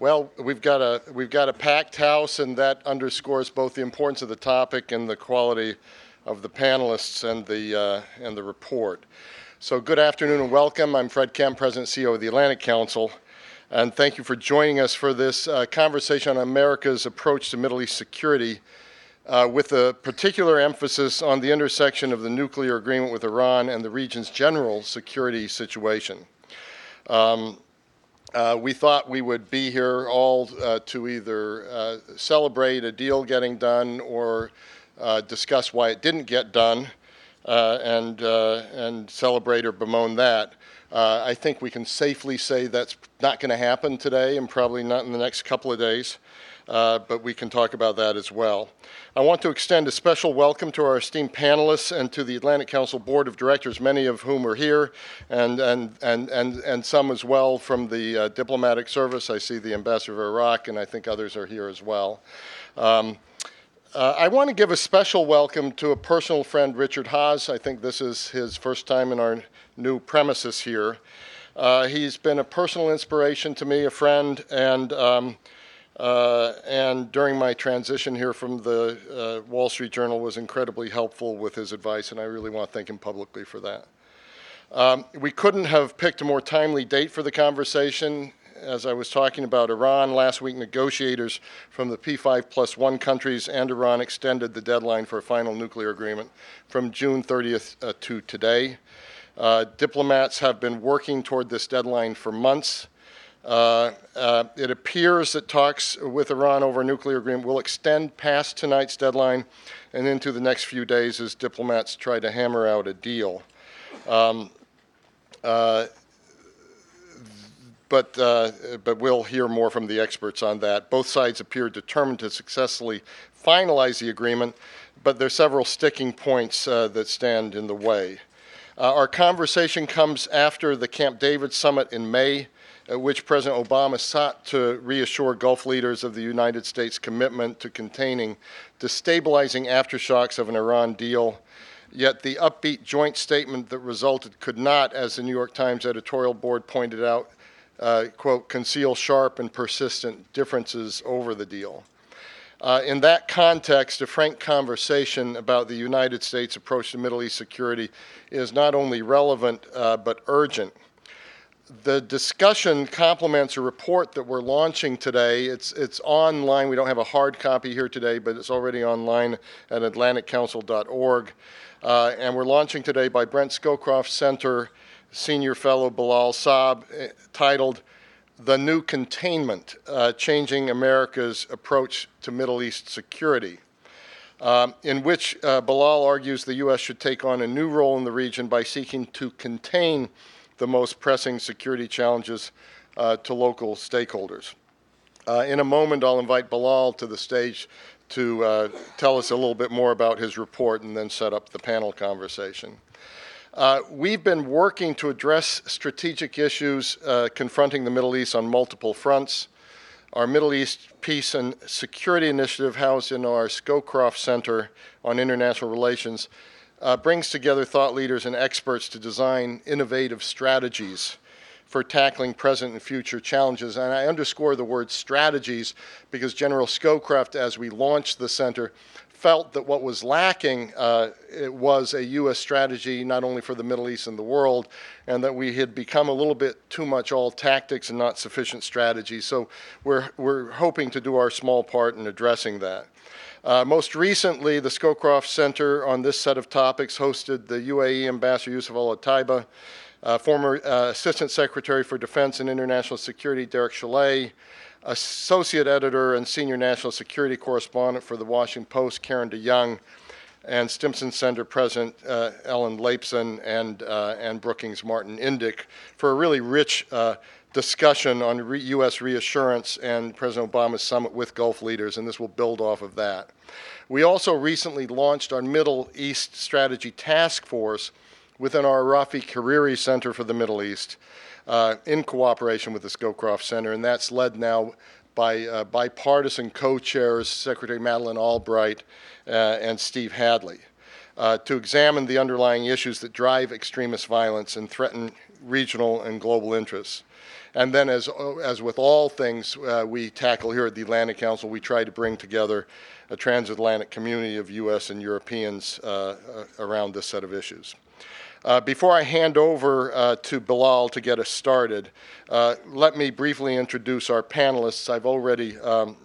Well, we've got a we've got a packed house, and that underscores both the importance of the topic and the quality of the panelists and the uh, and the report. So, good afternoon and welcome. I'm Fred Kempe, President CEO of the Atlantic Council, and thank you for joining us for this uh, conversation on America's approach to Middle East security, uh, with a particular emphasis on the intersection of the nuclear agreement with Iran and the region's general security situation. Um, uh, we thought we would be here all uh, to either uh, celebrate a deal getting done or uh, discuss why it didn't get done uh, and, uh, and celebrate or bemoan that. I think we can safely say that's not going to happen today and probably not in the next couple of days uh, but we can talk about that as well. I want to extend a special welcome to our esteemed panelists and to the Atlantic Council Board of Directors, many of whom are here, and, and, and, and, and some as well from the uh, diplomatic service. I see the ambassador of Iraq, and I think others are here as well. Um, uh, I want to give a special welcome to a personal friend, Richard Haass. I think this is his first time in our new premises here. Uh, he's been a personal inspiration to me, a friend, and um, uh, and during my transition here from the uh, Wall Street Journal was incredibly helpful with his advice, and I really want to thank him publicly for that. Um, we couldn't have picked a more timely date for the conversation. As I was talking about Iran last week, negotiators from the P5 plus one countries and Iran extended the deadline for a final nuclear agreement from June 30th uh, to today. Uh, diplomats have been working toward this deadline for months. Uh, uh, it appears that talks with Iran over a nuclear agreement will extend past tonight's deadline and into the next few days as diplomats try to hammer out a deal. Um, uh, but, uh, but we'll hear more from the experts on that. Both sides appear determined to successfully finalize the agreement, but there are several sticking points uh, that stand in the way. Our conversation comes after the Camp David summit in May at which President Obama sought to reassure Gulf leaders of the United States' commitment to containing destabilizing aftershocks of an Iran deal. Yet the upbeat joint statement that resulted could not, as the New York Times editorial board pointed out, uh, quote, conceal sharp and persistent differences over the deal. Uh, in that context, a frank conversation about the United States' approach to Middle East security is not only relevant uh, but urgent the discussion complements a report that we're launching today. It's, it's online. We don't have a hard copy here today, but it's already online at atlanticcouncil.org. Uh, and we're launching today by Brent Scowcroft Center Senior Fellow Bilal Saab, uh, titled The New Containment uh, Changing America's Approach to Middle East Security. Um, in which uh, Bilal argues the U.S. should take on a new role in the region by seeking to contain the most pressing security challenges uh, to local stakeholders. Uh, in a moment, I'll invite Bilal to the stage to uh, tell us a little bit more about his report and then set up the panel conversation. Uh, we've been working to address strategic issues uh, confronting the Middle East on multiple fronts. Our Middle East Peace and Security Initiative, housed in our Scowcroft Center on International Relations, uh, brings together thought leaders and experts to design innovative strategies for tackling present and future challenges. And I underscore the word strategies because General Scowcroft, as we launched the center, felt that what was lacking uh, was a U.S. strategy not only for the Middle East and the world, and that we had become a little bit too much all tactics and not sufficient strategy. So we're, we're hoping to do our small part in addressing that. Uh, most recently, the Scowcroft Center on this set of topics hosted the UAE Ambassador Yousef Al Otaiba, uh, former uh, Assistant Secretary for Defense and International Security Derek Chollet, Associate Editor and Senior National Security Correspondent for the Washington Post Karen DeYoung, and Stimson Center President uh, Ellen Laipson and, uh, and Brookings Martin Indyk for a really rich uh, discussion on re- U.S. reassurance and President Obama's summit with Gulf leaders, and this will build off of that. We also recently launched our Middle East Strategy Task Force within our Rafik Hariri Center for the Middle East uh, in cooperation with the Scowcroft Center, and that's led now by uh, bipartisan co chairs Secretary Madeleine Albright uh, and Steve Hadley. Uh, to examine the underlying issues that drive extremist violence and threaten regional and global interests. And then, as, as with all things uh, we tackle here at the Atlantic Council, we try to bring together a transatlantic community of U.S. and Europeans uh, uh, around this set of issues. Uh, before I hand over uh, to Bilal to get us started, uh, let me briefly introduce our panelists. I've already um,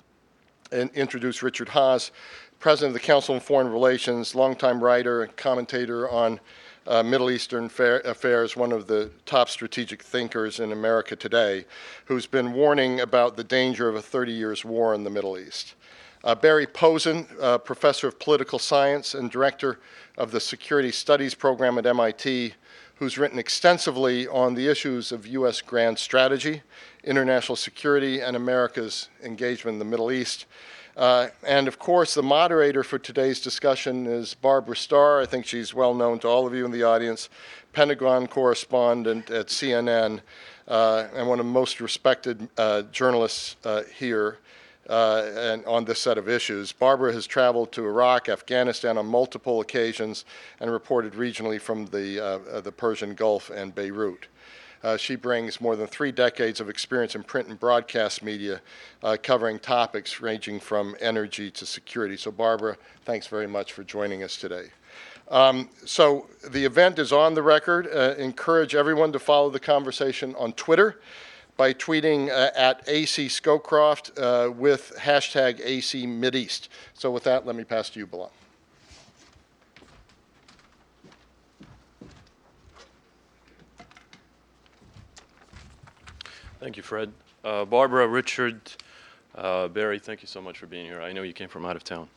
in, introduced Richard Haass, President of the Council on Foreign Relations, longtime writer and commentator on uh, Middle Eastern affairs, one of the top strategic thinkers in America today, who's been warning about the danger of a 30 years war in the Middle East. Uh, Barry Posen, uh, professor of political science and director of the Security Studies program at MIT, who's written extensively on the issues of U.S. grand strategy, international security, and America's engagement in the Middle East. Uh, and of course, the moderator for today's discussion is Barbara Starr. I think she's well known to all of you in the audience, Pentagon correspondent at CNN, uh, and one of the most respected uh, journalists uh, here. Uh, and on this set of issues. Barbara has traveled to Iraq, Afghanistan on multiple occasions and reported regionally from the, the Persian Gulf and Beirut. Uh, she brings more than three decades of experience in print and broadcast media, uh, covering topics ranging from energy to security. So, Barbara, thanks very much for joining us today. Um, so, the event is on the record. Uh, encourage everyone to follow the conversation on Twitter by tweeting uh, at AC Scowcroft uh, with hashtag AC Mideast. So, with that, let me pass to you, Bilal. Thank you, Fred. Uh, Barbara, Richard, uh, Barry, thank you so much for being here. I know you came from out of town.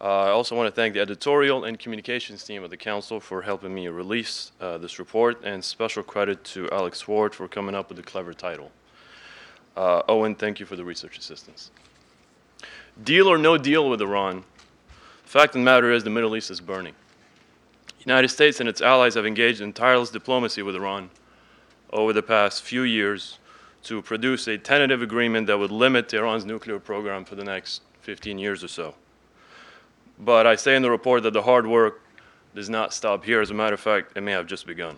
Uh, I also want to thank the editorial and communications team of the council for helping me release uh, this report, and special credit to Alex Ward for coming up with the clever title. Uh, Owen, thank you for the research assistance. Deal or no deal with Iran, the fact of the matter is the Middle East is burning. The United States and its allies have engaged in tireless diplomacy with Iran over the past few years to produce a tentative agreement that would limit Iran's nuclear program for the next 15 years or so. But I say in the report that the hard work does not stop here. As a matter of fact, it may have just begun.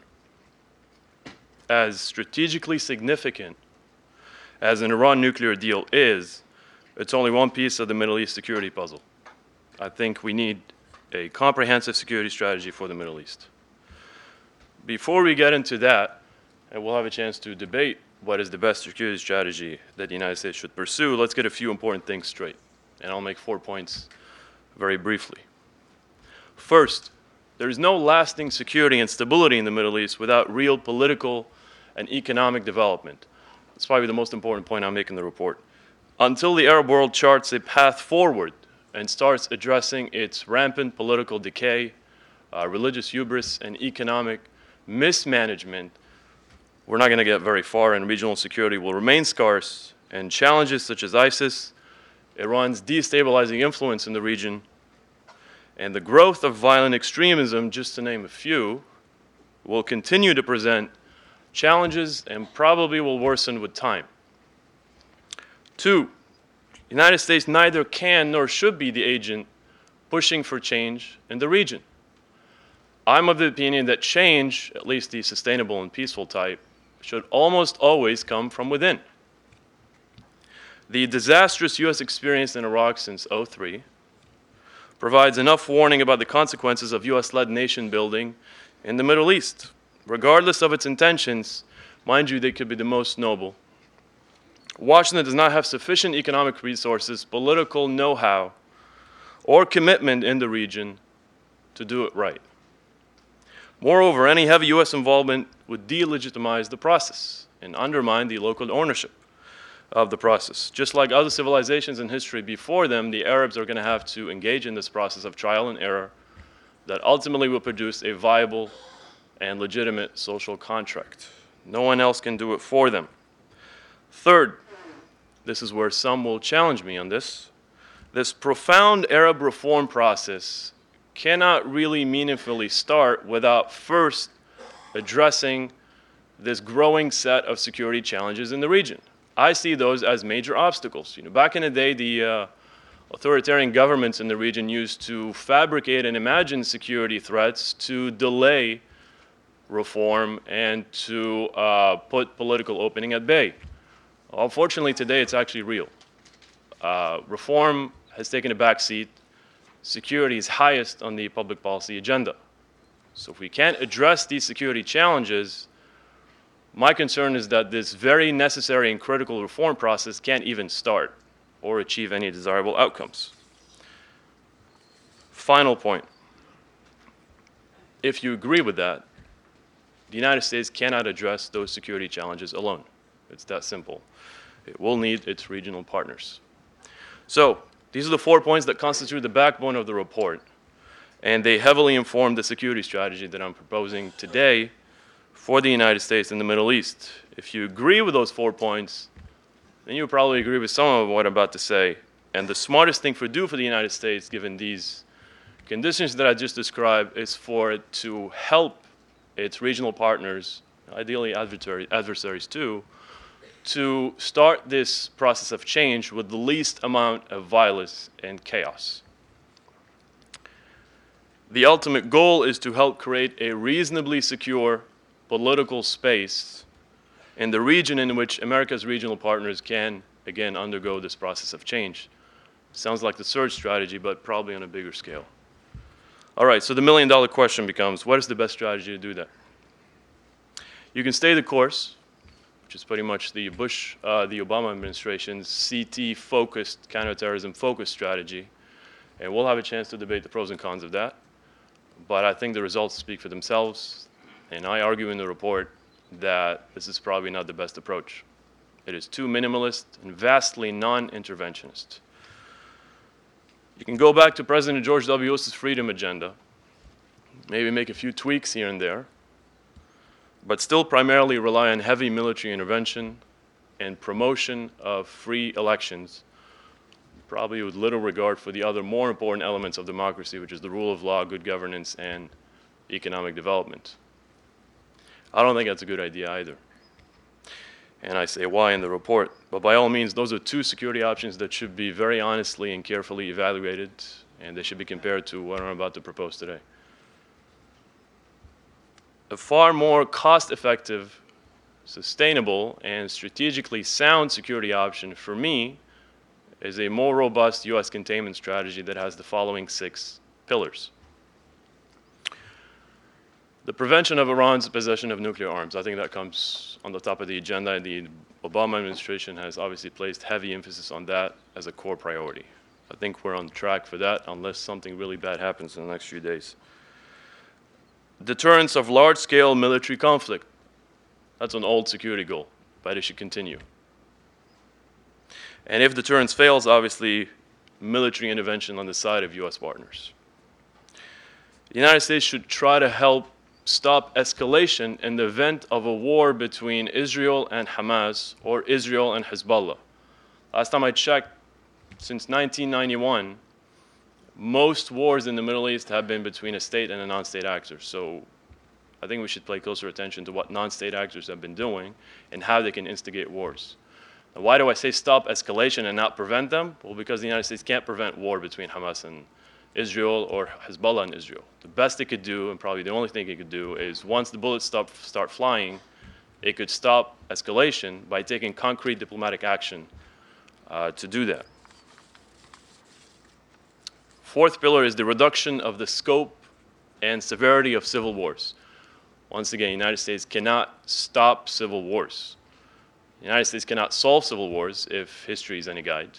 As strategically significant as an Iran nuclear deal is, it's only one piece of the Middle East security puzzle. I think we need a comprehensive security strategy for the Middle East. Before we get into that, and we'll have a chance to debate what is the best security strategy that the United States should pursue, let's get a few important things straight. And I'll make four points very briefly. First, there is no lasting security and stability in the Middle East without real political and economic development. That's probably the most important point I'll make in the report. Until the Arab world charts a path forward and starts addressing its rampant political decay, uh, religious hubris, and economic mismanagement, we're not going to get very far, and regional security will remain scarce, and challenges such as ISIS, Iran's destabilizing influence in the region, and the growth of violent extremism, just to name a few, will continue to present challenges and probably will worsen with time. Two, the United States neither can nor should be the agent pushing for change in the region. I'm of the opinion that change, at least the sustainable and peaceful type, should almost always come from within. The disastrous U.S. experience in Iraq since 03 provides enough warning about the consequences of U.S. led nation building in the Middle East. Regardless of its intentions, mind you, they could be the most noble. Washington does not have sufficient economic resources, political know how, or commitment in the region to do it right. Moreover, any heavy U.S. involvement would delegitimize the process and undermine the local ownership of the process. Just like other civilizations in history before them, the Arabs are going to have to engage in this process of trial and error that ultimately will produce a viable and legitimate social contract. No one else can do it for them. Third, this is where some will challenge me on this. This profound Arab reform process cannot really meaningfully start without first addressing this growing set of security challenges in the region. I see those as major obstacles. You know, back in the day, the uh, authoritarian governments in the region used to fabricate and imagine security threats to delay reform and to uh, put political opening at bay. Unfortunately, today it's actually real. Uh, reform has taken a back seat. Security is highest on the public policy agenda. So if we can't address these security challenges, my concern is that this very necessary and critical reform process can't even start or achieve any desirable outcomes. Final point. If you agree with that, the United States cannot address those security challenges alone. It's that simple. It will need its regional partners. So, these are the four points that constitute the backbone of the report, and they heavily inform the security strategy that I'm proposing today for the United States in the Middle East. If you agree with those four points, then you probably agree with some of what I'm about to say. And the smartest thing to do for the United States, given these conditions that I just described, is for it to help its regional partners, ideally adversaries too, to start this process of change with the least amount of violence and chaos. The ultimate goal is to help create a reasonably secure political space in the region in which America's regional partners can, again, undergo this process of change. Sounds like the surge strategy, but probably on a bigger scale. All right, so the million dollar question becomes what is the best strategy to do that? You can stay the course, which is pretty much the Bush, uh, the Obama administration's CT focused, counterterrorism focused strategy. And we'll have a chance to debate the pros and cons of that. But I think the results speak for themselves. And I argue in the report that this is probably not the best approach. It is too minimalist and vastly non interventionist. You can go back to President George W. Bush's freedom agenda, maybe make a few tweaks here and there, but still primarily rely on heavy military intervention and promotion of free elections, probably with little regard for the other more important elements of democracy, which is the rule of law, good governance, and economic development. I don't think that's a good idea either. And I say why in the report. But by all means, those are two security options that should be very honestly and carefully evaluated, and they should be compared to what I'm about to propose today. A far more cost effective, sustainable, and strategically sound security option for me is a more robust U.S. containment strategy that has the following six pillars. The prevention of Iran's possession of nuclear arms. I think that comes on the top of the agenda. The Obama administration has obviously placed heavy emphasis on that as a core priority. I think we're on track for that unless something really bad happens in the next few days. Deterrence of large scale military conflict. That's an old security goal, but it should continue. And if deterrence fails, obviously, military intervention on the side of U.S. partners. The United States should try to help stop escalation in the event of a war between Israel and Hamas or Israel and Hezbollah. Last time I checked, since 1991, most wars in the Middle East have been between a state and a non state actor. So I think we should pay closer attention to what non state actors have been doing and how they can instigate wars. Now, why do I say stop escalation and not prevent them? Well, because the United States can't prevent war between Hamas and Israel or Hezbollah and Israel. The best it could do, and probably the only thing it could do, is once the bullets stop, start flying, it could stop escalation by taking concrete diplomatic action uh, to do that. Fourth pillar is the reduction of the scope and severity of civil wars. Once again, the United States cannot stop civil wars. The United States cannot solve civil wars if history is any guide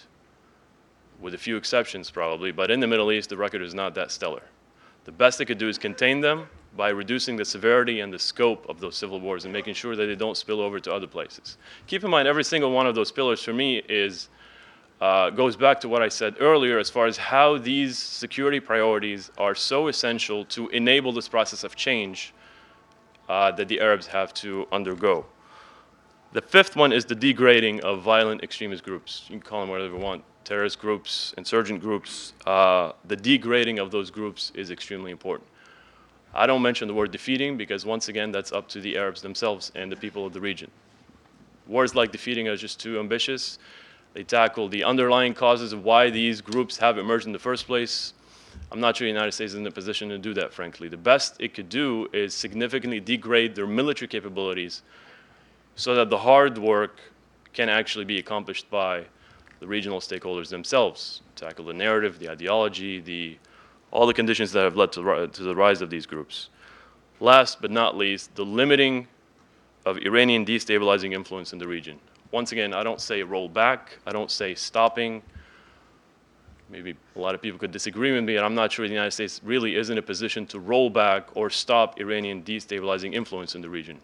with a few exceptions probably, but in the Middle East, the record is not that stellar. The best they could do is contain them by reducing the severity and the scope of those civil wars and making sure that they don't spill over to other places. Keep in mind, every single one of those pillars for me is uh, goes back to what I said earlier as far as how these security priorities are so essential to enable this process of change uh, that the Arabs have to undergo. The fifth one is the degrading of violent extremist groups. You can call them whatever you want terrorist groups, insurgent groups, uh, the degrading of those groups is extremely important. I don't mention the word defeating because, once again, that's up to the Arabs themselves and the people of the region. Words like defeating are just too ambitious. They tackle the underlying causes of why these groups have emerged in the first place. I'm not sure the United States is in a position to do that, frankly. The best it could do is significantly degrade their military capabilities so that the hard work can actually be accomplished by the regional stakeholders themselves, tackle the narrative, the ideology, the, all the conditions that have led to, to the rise of these groups. Last but not least, the limiting of Iranian destabilizing influence in the region. Once again, I don't say roll back, I don't say stopping. Maybe a lot of people could disagree with me, and I'm not sure the United States really is in a position to roll back or stop Iranian destabilizing influence in the region.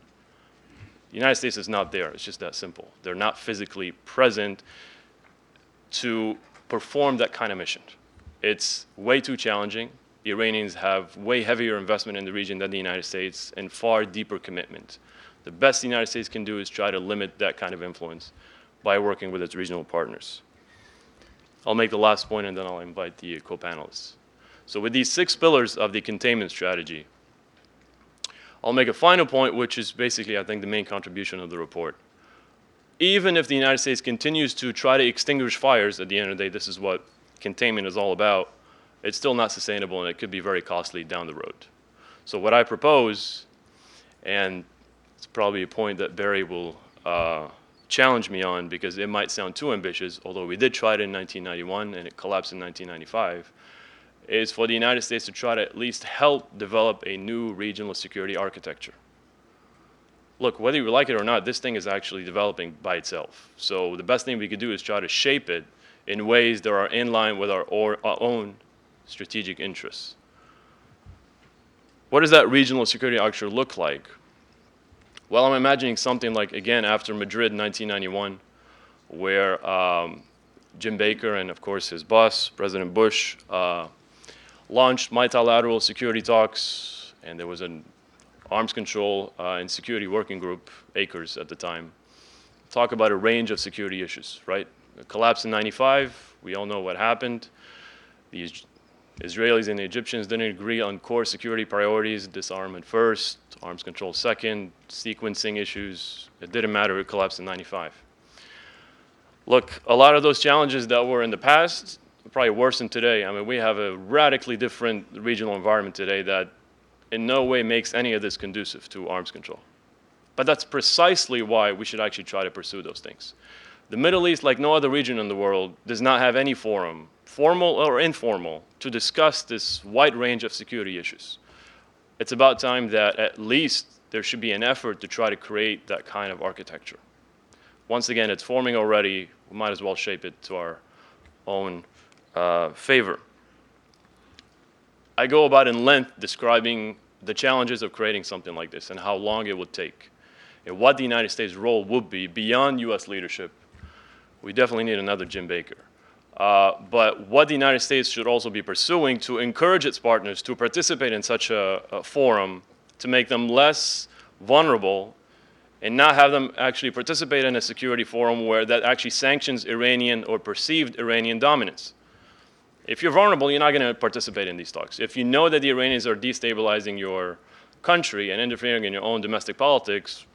The United States is not there. It's just that simple. They're not physically present to perform that kind of mission. It's way too challenging. Iranians have way heavier investment in the region than the United States and far deeper commitment. The best the United States can do is try to limit that kind of influence by working with its regional partners. I'll make the last point and then I'll invite the co-panelists. So with these six pillars of the containment strategy, I'll make a final point, which is basically, I think, the main contribution of the report. Even if the United States continues to try to extinguish fires, at the end of the day, this is what containment is all about, it's still not sustainable and it could be very costly down the road. So what I propose, and it's probably a point that Barry will uh, challenge me on because it might sound too ambitious, although we did try it in 1991 and it collapsed in 1995, is for the United States to try to at least help develop a new regional security architecture. Look, whether you like it or not, this thing is actually developing by itself. So the best thing we could do is try to shape it in ways that are in line with our, or, our own strategic interests. What does that regional security architecture look like? Well, I'm imagining something like, again, after Madrid in 1991, where um, Jim Baker and, of course, his boss, President Bush, uh, launched multilateral security talks, and there was an arms control uh, and security working group, ACRS at the time, talk about a range of security issues, right? The collapse in 95, we all know what happened. The Is- Israelis and the Egyptians didn't agree on core security priorities, disarmament first, arms control second, sequencing issues. It didn't matter, it collapsed in 95. Look, a lot of those challenges that were in the past probably worse than today. I mean, we have a radically different regional environment today that in no way makes any of this conducive to arms control. But that's precisely why we should actually try to pursue those things. The Middle East, like no other region in the world, does not have any forum, formal or informal, to discuss this wide range of security issues. It's about time that at least there should be an effort to try to create that kind of architecture. Once again, it's forming already. We might as well shape it to our own uh, favor. I go about in length describing the challenges of creating something like this and how long it would take and what the United States' role would be beyond U.S. leadership. We definitely need another Jim Baker. Uh, but what the United States should also be pursuing to encourage its partners to participate in such a, a forum to make them less vulnerable and not have them actually participate in a security forum where that actually sanctions Iranian or perceived Iranian dominance. If you're vulnerable, you're not going to participate in these talks. If you know that the Iranians are destabilizing your country and interfering in your own domestic politics,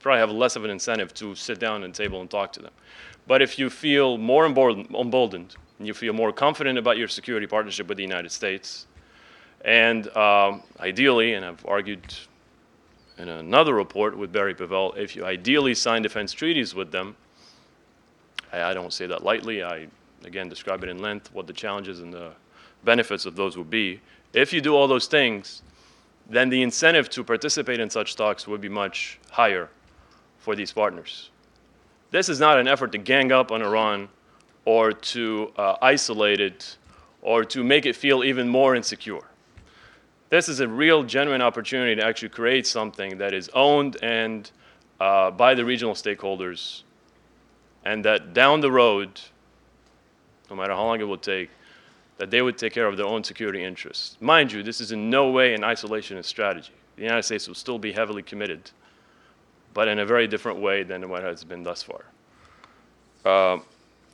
probably have less of an incentive to sit down at the table and talk to them. But if you feel more emboldened, and you feel more confident about your security partnership with the United States, and um, ideally, and I've argued in another report with Barry Pavel, if you ideally sign defense treaties with them, I, I don't say that lightly. I again describe it in length what the challenges and the benefits of those would be. If you do all those things, then the incentive to participate in such talks would be much higher for these partners. This is not an effort to gang up on Iran or to uh, isolate it or to make it feel even more insecure. This is a real, genuine opportunity to actually create something that is owned and uh, by the regional stakeholders, and that down the road, no matter how long it will take, that they would take care of their own security interests. Mind you, this is in no way an isolationist strategy. The United States will still be heavily committed, but in a very different way than what has been thus far. Uh,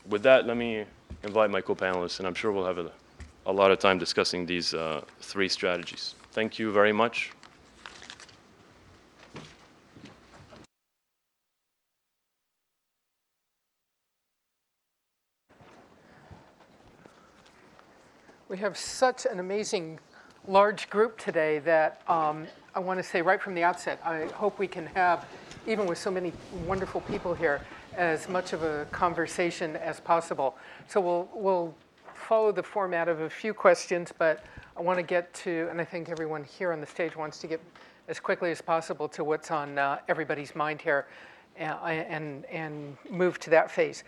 with that, let me invite my co-panelists, and I'm sure we'll have a, a lot of time discussing these uh, three strategies. Thank you very much. We have such an amazing large group today that um, I want to say right from the outset, I hope we can have, even with so many wonderful people here, as much of a conversation as possible. So we'll, we'll follow the format of a few questions, but I want to get to, and I think everyone here on the stage wants to get as quickly as possible to what's on uh, everybody's mind here and, and, and move to that phase.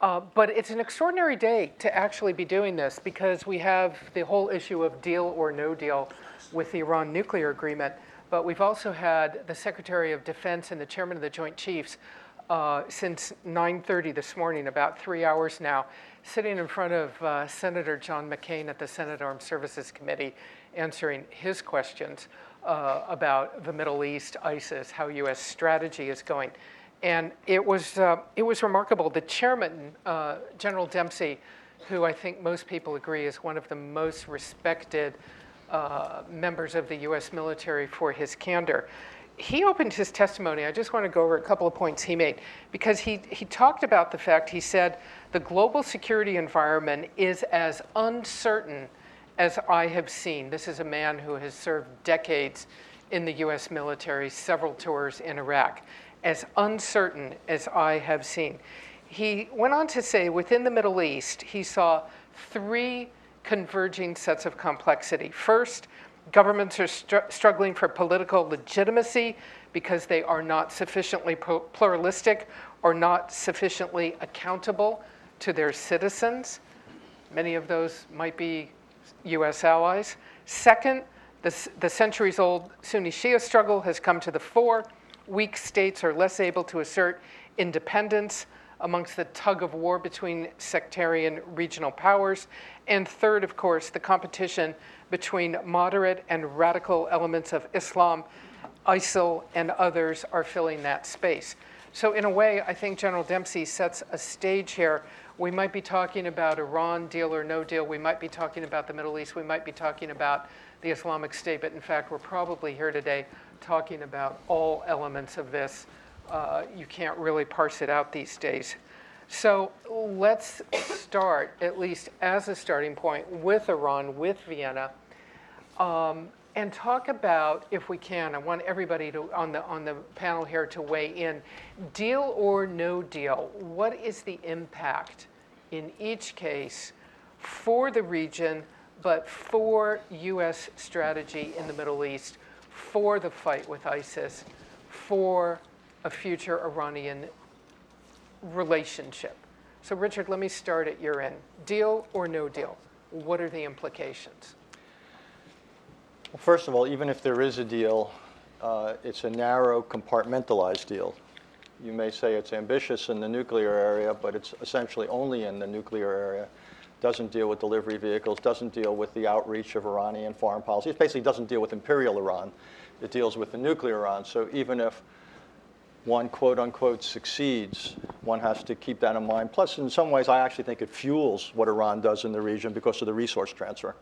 Uh, but it's an extraordinary day to actually be doing this because we have the whole issue of deal or no deal with the Iran nuclear agreement. But we've also had the Secretary of Defense and the Chairman of the Joint Chiefs uh, since 9:30 this morning, about three hours now, sitting in front of uh, Senator John McCain at the Senate Armed Services Committee, answering his questions uh, about the Middle East, ISIS, how U.S. strategy is going. And it was, uh, it was remarkable. The chairman, uh, General Dempsey, who I think most people agree is one of the most respected uh, members of the U.S. military for his candor, he opened his testimony. I just want to go over a couple of points he made because he, he talked about the fact, he said, the global security environment is as uncertain as I have seen. This is a man who has served decades in the U.S. military, several tours in Iraq as uncertain as I have seen. He went on to say within the Middle East, he saw three converging sets of complexity. First, governments are str- struggling for political legitimacy because they are not sufficiently pluralistic or not sufficiently accountable to their citizens. Many of those might be US allies. Second, the, the centuries old Sunni Shia struggle has come to the fore weak states are less able to assert independence amongst the tug of war between sectarian regional powers. And third, of course, the competition between moderate and radical elements of Islam, ISIL, and others are filling that space. So, in a way, I think General Dempsey sets a stage here. We might be talking about Iran, deal or no deal. We might be talking about the Middle East. We might be talking about the Islamic State. But in fact, we're probably here today talking about all elements of this. Uh, you can't really parse it out these days. So let's start, at least as a starting point, with Iran, with Vienna, um, and talk about, if we can, I want everybody to, on, the, on the panel here to weigh in. Deal or no deal, what is the impact in each case for the region, but for U.S. strategy in the Middle East? for the fight with ISIS, for a future Iranian relationship. So, Richard, let me start at your end. Deal or no deal? What are the implications? Well, first of all, even if there is a deal, uh, it's a narrow, compartmentalized deal. You may say it's ambitious in the nuclear area, but it's essentially only in the nuclear area. Doesn't deal with delivery vehicles, doesn't deal with the outreach of Iranian foreign policy. It basically doesn't deal with imperial Iran it deals with the nuclear Iran. So even if one quote unquote succeeds, one has to keep that in mind. Plus, in some ways, I actually think it fuels what Iran does in the region because of the resource transfer.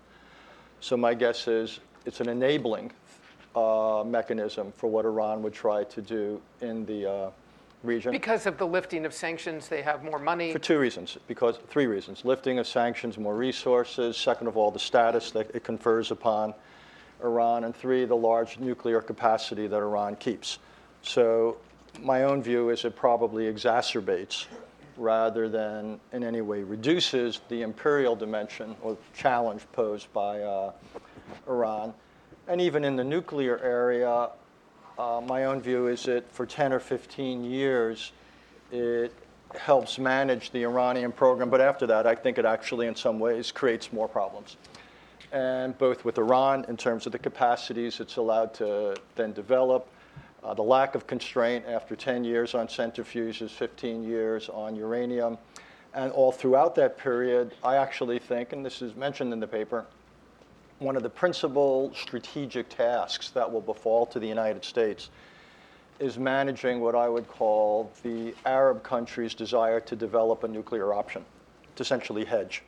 So my guess is it's an enabling uh, mechanism for what Iran would try to do in the uh, region. Because of the lifting of sanctions, they have more money. For two reasons. Because three reasons: lifting of sanctions, more resources. Second of all, the status that it confers upon Iran, and three, the large nuclear capacity that Iran keeps. So my own view is it probably exacerbates rather than in any way reduces the imperial dimension or challenge posed by uh, Iran. And even in the nuclear area, uh, my own view is that for 10 or 15 years, it helps manage the Iranian program, but after that, I think it actually, in some ways, creates more problems and both with Iran in terms of the capacities it's allowed to then develop, uh, the lack of constraint after 10 years on centrifuges, 15 years on uranium. And all throughout that period, I actually think, and this is mentioned in the paper, one of the principal strategic tasks that will befall to the United States is managing what I would call the Arab countries' desire to develop a nuclear option, to essentially hedge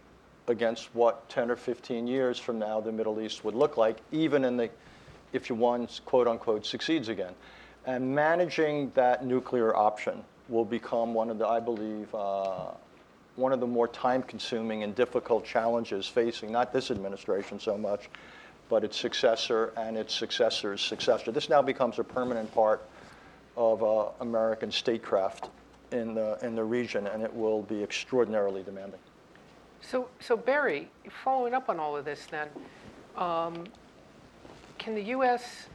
against what 10 or 15 years from now the Middle East would look like, even in the, if you one quote unquote succeeds again. And managing that nuclear option will become one of the, I believe, uh, one of the more time-consuming and difficult challenges facing not this administration so much, but its successor and its successor's successor. This now becomes a permanent part of uh, American statecraft in the, in the region, and it will be extraordinarily demanding. So, so Barry, following up on all of this then, um, can the U.S.,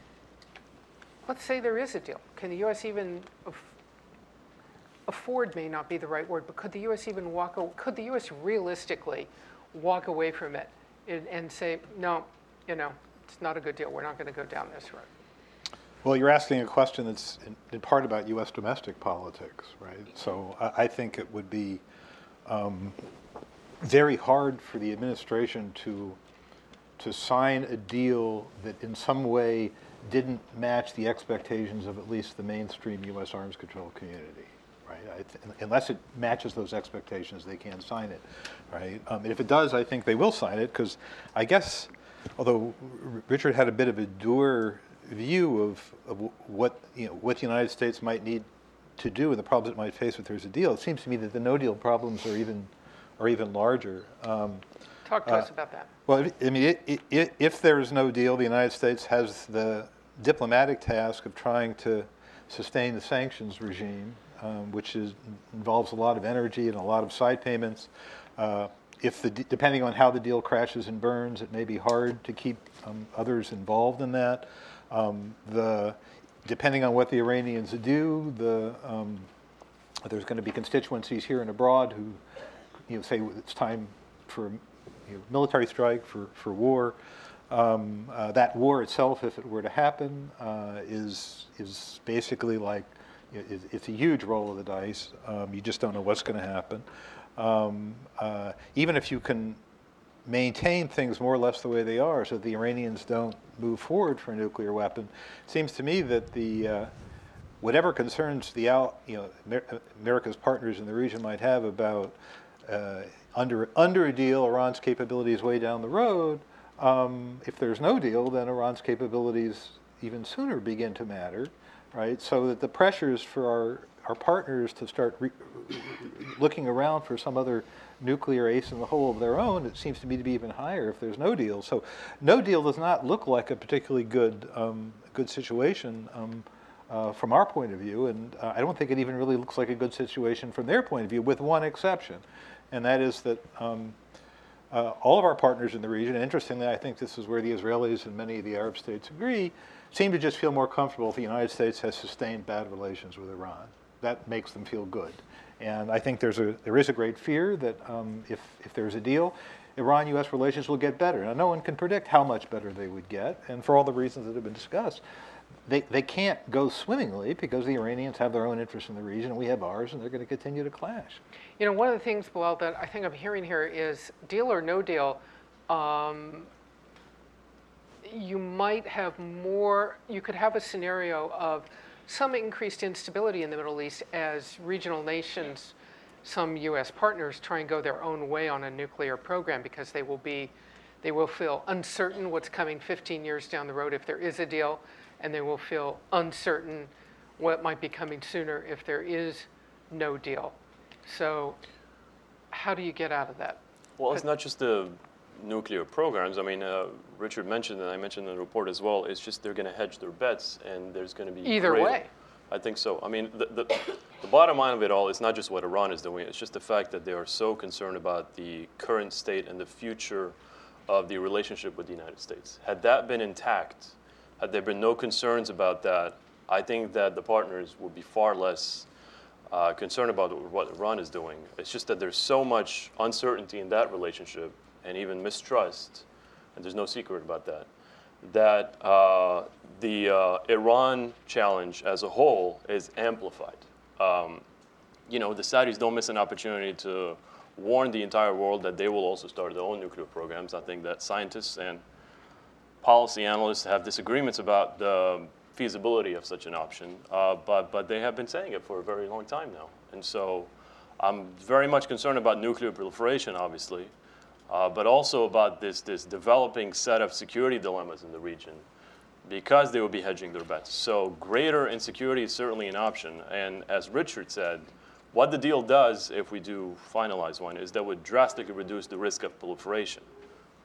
let's say there is a deal, can the U.S. even aff- afford may not be the right word, but could the U.S. even walk, could the U.S. realistically walk away from it and, and say, no, you know, it's not a good deal, we're not going to go down this road? Well, you're asking a question that's in, in part about U.S. domestic politics, right? So I, I think it would be um, very hard for the administration to to sign a deal that in some way didn't match the expectations of at least the mainstream U.S. arms control community, right? I th- unless it matches those expectations, they can't sign it, right? Um, and if it does, I think they will sign it because I guess, although R- Richard had a bit of a dour view of, of what you know what the United States might need to do and the problems it might face if there's a deal, it seems to me that the no deal problems are even are even larger. Um, Talk to us about that. well, I mean, i- i- if there is no deal, the United States has the diplomatic task of trying to sustain the sanctions regime, um, which is, involves a lot of energy and a lot of side payments. Uh, If the, de- depending on how the deal crashes and burns, it may be hard to keep um, others involved in that. Um, The, depending on what the Iranians do, the, um, there's going to be constituencies here and abroad who, you know, say it's time for you know, military strike, for, for war. Um, uh, that war itself, if it were to happen, uh, is, is basically like, it, it's a huge roll of the dice. Um, you just don't know what's going to happen. Um, uh, even if you can maintain things more or less the way they are so the Iranians don't move forward for a nuclear weapon, it seems to me that the, uh, whatever concerns the out, you know, America's partners in the region might have about uh, under under a deal, Iran's capabilities way down the road. Um, if there's no deal, then Iran's capabilities even sooner begin to matter, right? So that the pressures for our our partners to start re- looking around for some other nuclear ace in the hole of their own, it seems to me to be even higher if there's no deal. So, no deal does not look like a particularly good um, good situation um, uh, from our point of view, and uh, I don't think it even really looks like a good situation from their point of view, with one exception, and that is that. Um, uh, all of our partners in the region, interestingly, I think this is where the Israelis and many of the Arab states agree, seem to just feel more comfortable if the United States has sustained bad relations with Iran. That makes them feel good. And I think there's a, there is a great fear that um, if, if there's a deal, Iran US relations will get better. Now, no one can predict how much better they would get, and for all the reasons that have been discussed. They, they can't go swimmingly because the Iranians have their own interests in the region, and we have ours, and they're going to continue to clash. You know, one of the things, Bilal, that I think I'm hearing here is deal or no deal, um, you might have more, you could have a scenario of some increased instability in the Middle East as regional nations, some U.S. partners try and go their own way on a nuclear program because they will be, they will feel uncertain what's coming 15 years down the road if there is a deal, and they will feel uncertain what might be coming sooner if there is no deal. So, how do you get out of that? Well, it's not just the nuclear programs. I mean, uh, Richard mentioned, and I mentioned in the report as well, it's just they're going to hedge their bets, and there's going to be Either greater- way. I think so. I mean, the, the, the bottom line of it all is not just what Iran is doing, it's just the fact that they are so concerned about the current state and the future of the relationship with the United States. Had that been intact, had there been no concerns about that, I think that the partners would be far less uh, concerned about what Iran is doing. It's just that there's so much uncertainty in that relationship and even mistrust, and there's no secret about that, that uh, the uh, Iran challenge as a whole is amplified. Um, you know, the Saudis don't miss an opportunity to warn the entire world that they will also start their own nuclear programs. I think that scientists and policy analysts have disagreements about the feasibility of such an option, uh, but, but they have been saying it for a very long time now. And so I'm very much concerned about nuclear proliferation, obviously, uh, but also about this, this developing set of security dilemmas in the region because they will be hedging their bets. So greater insecurity is certainly an option. And as Richard said, What the deal does, if we do finalize one, is that would drastically reduce the risk of proliferation.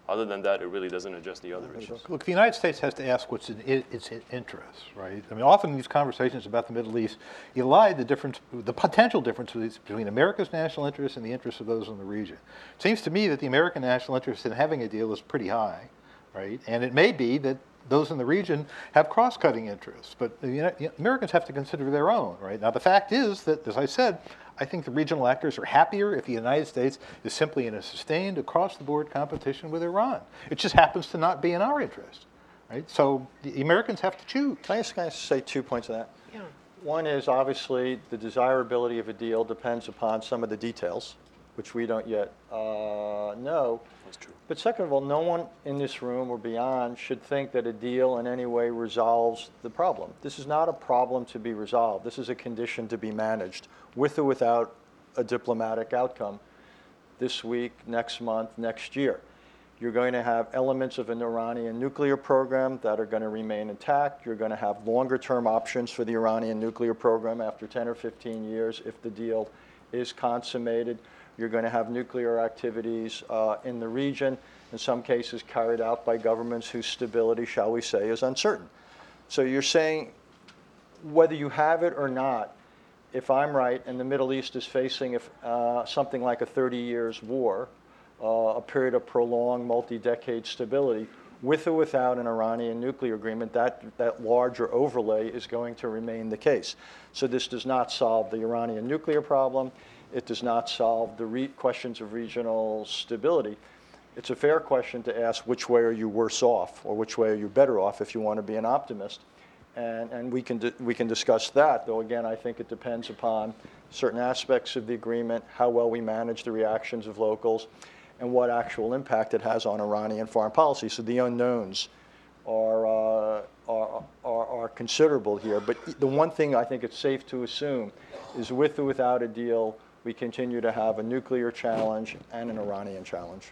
Other than that, it really doesn't address the other issues. Look, the United States has to ask what's in its interests, right? I mean, often these conversations about the Middle East, you lie the difference, the potential difference between America's national interests and the interests of those in the region. It seems to me that the American national interest in having a deal is pretty high, right? And it may be that those in the region have cross-cutting interests, but the Uni- Americans have to consider their own, right? Now, the fact is that, as I said, I think the regional actors are happier if the United States is simply in a sustained, across-the-board competition with Iran. It just happens to not be in our interest, right? So the Americans have to choose. Can I just, can I just say two points on that? Yeah. One is obviously the desirability of a deal depends upon some of the details, which we don't yet uh, know. That's true. But second of all, no one in this room or beyond should think that a deal in any way resolves the problem. This is not a problem to be resolved. This is a condition to be managed with or without a diplomatic outcome this week, next month, next year. You're going to have elements of an Iranian nuclear program that are going to remain intact. You're going to have longer term options for the Iranian nuclear program after 10 or 15 years if the deal is consummated. You're going to have nuclear activities uh, in the region, in some cases carried out by governments whose stability, shall we say, is uncertain. So you're saying whether you have it or not, if I'm right, and the Middle East is facing if, uh, something like a 30 years war, uh, a period of prolonged multi-decade stability, with or without an Iranian nuclear agreement, that, that larger overlay is going to remain the case. So this does not solve the Iranian nuclear problem. It does not solve the re- questions of regional stability. It's a fair question to ask which way are you worse off, or which way are you better off if you want to be an optimist. And, and we, can di- we can discuss that, though again, I think it depends upon certain aspects of the agreement, how well we manage the reactions of locals, and what actual impact it has on Iranian foreign policy. So the unknowns are, uh, are, are, are considerable here. But the one thing I think it's safe to assume is with or without a deal, we continue to have a nuclear challenge and an Iranian challenge.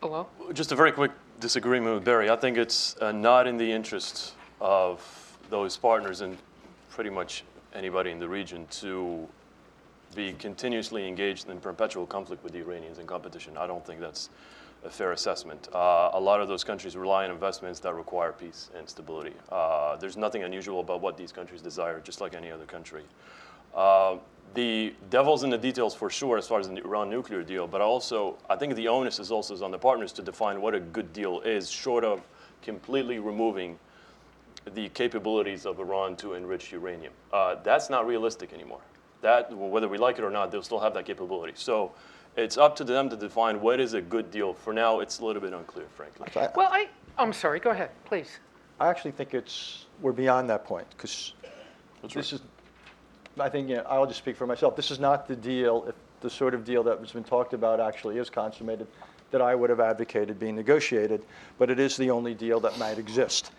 Bilal? Just a very quick disagreement with Barry. I think it's uh, not in the interest of those partners and pretty much anybody in the region to be continuously engaged in perpetual conflict with the Iranians and competition. I don't think that's a fair assessment. Uh, a lot of those countries rely on investments that require peace and stability. Uh, there's nothing unusual about what these countries desire, just like any other country. Uh, the devil's in the details for sure as far as the Iran nuclear deal, but also I think the onus is also on the partners to define what a good deal is, short of completely removing the capabilities of Iran to enrich uranium. Uh, that's not realistic anymore. That whether we like it or not, they'll still have that capability. So it's up to them to define what is a good deal. For now, it's a little bit unclear, frankly. Well, I, I'm sorry, go ahead, please. I actually think it's, we're beyond that point, because this is, I think, you know, I'll just speak for myself. This is not the deal, if the sort of deal that has been talked about actually is consummated, that I would have advocated being negotiated, but it is the only deal that might exist.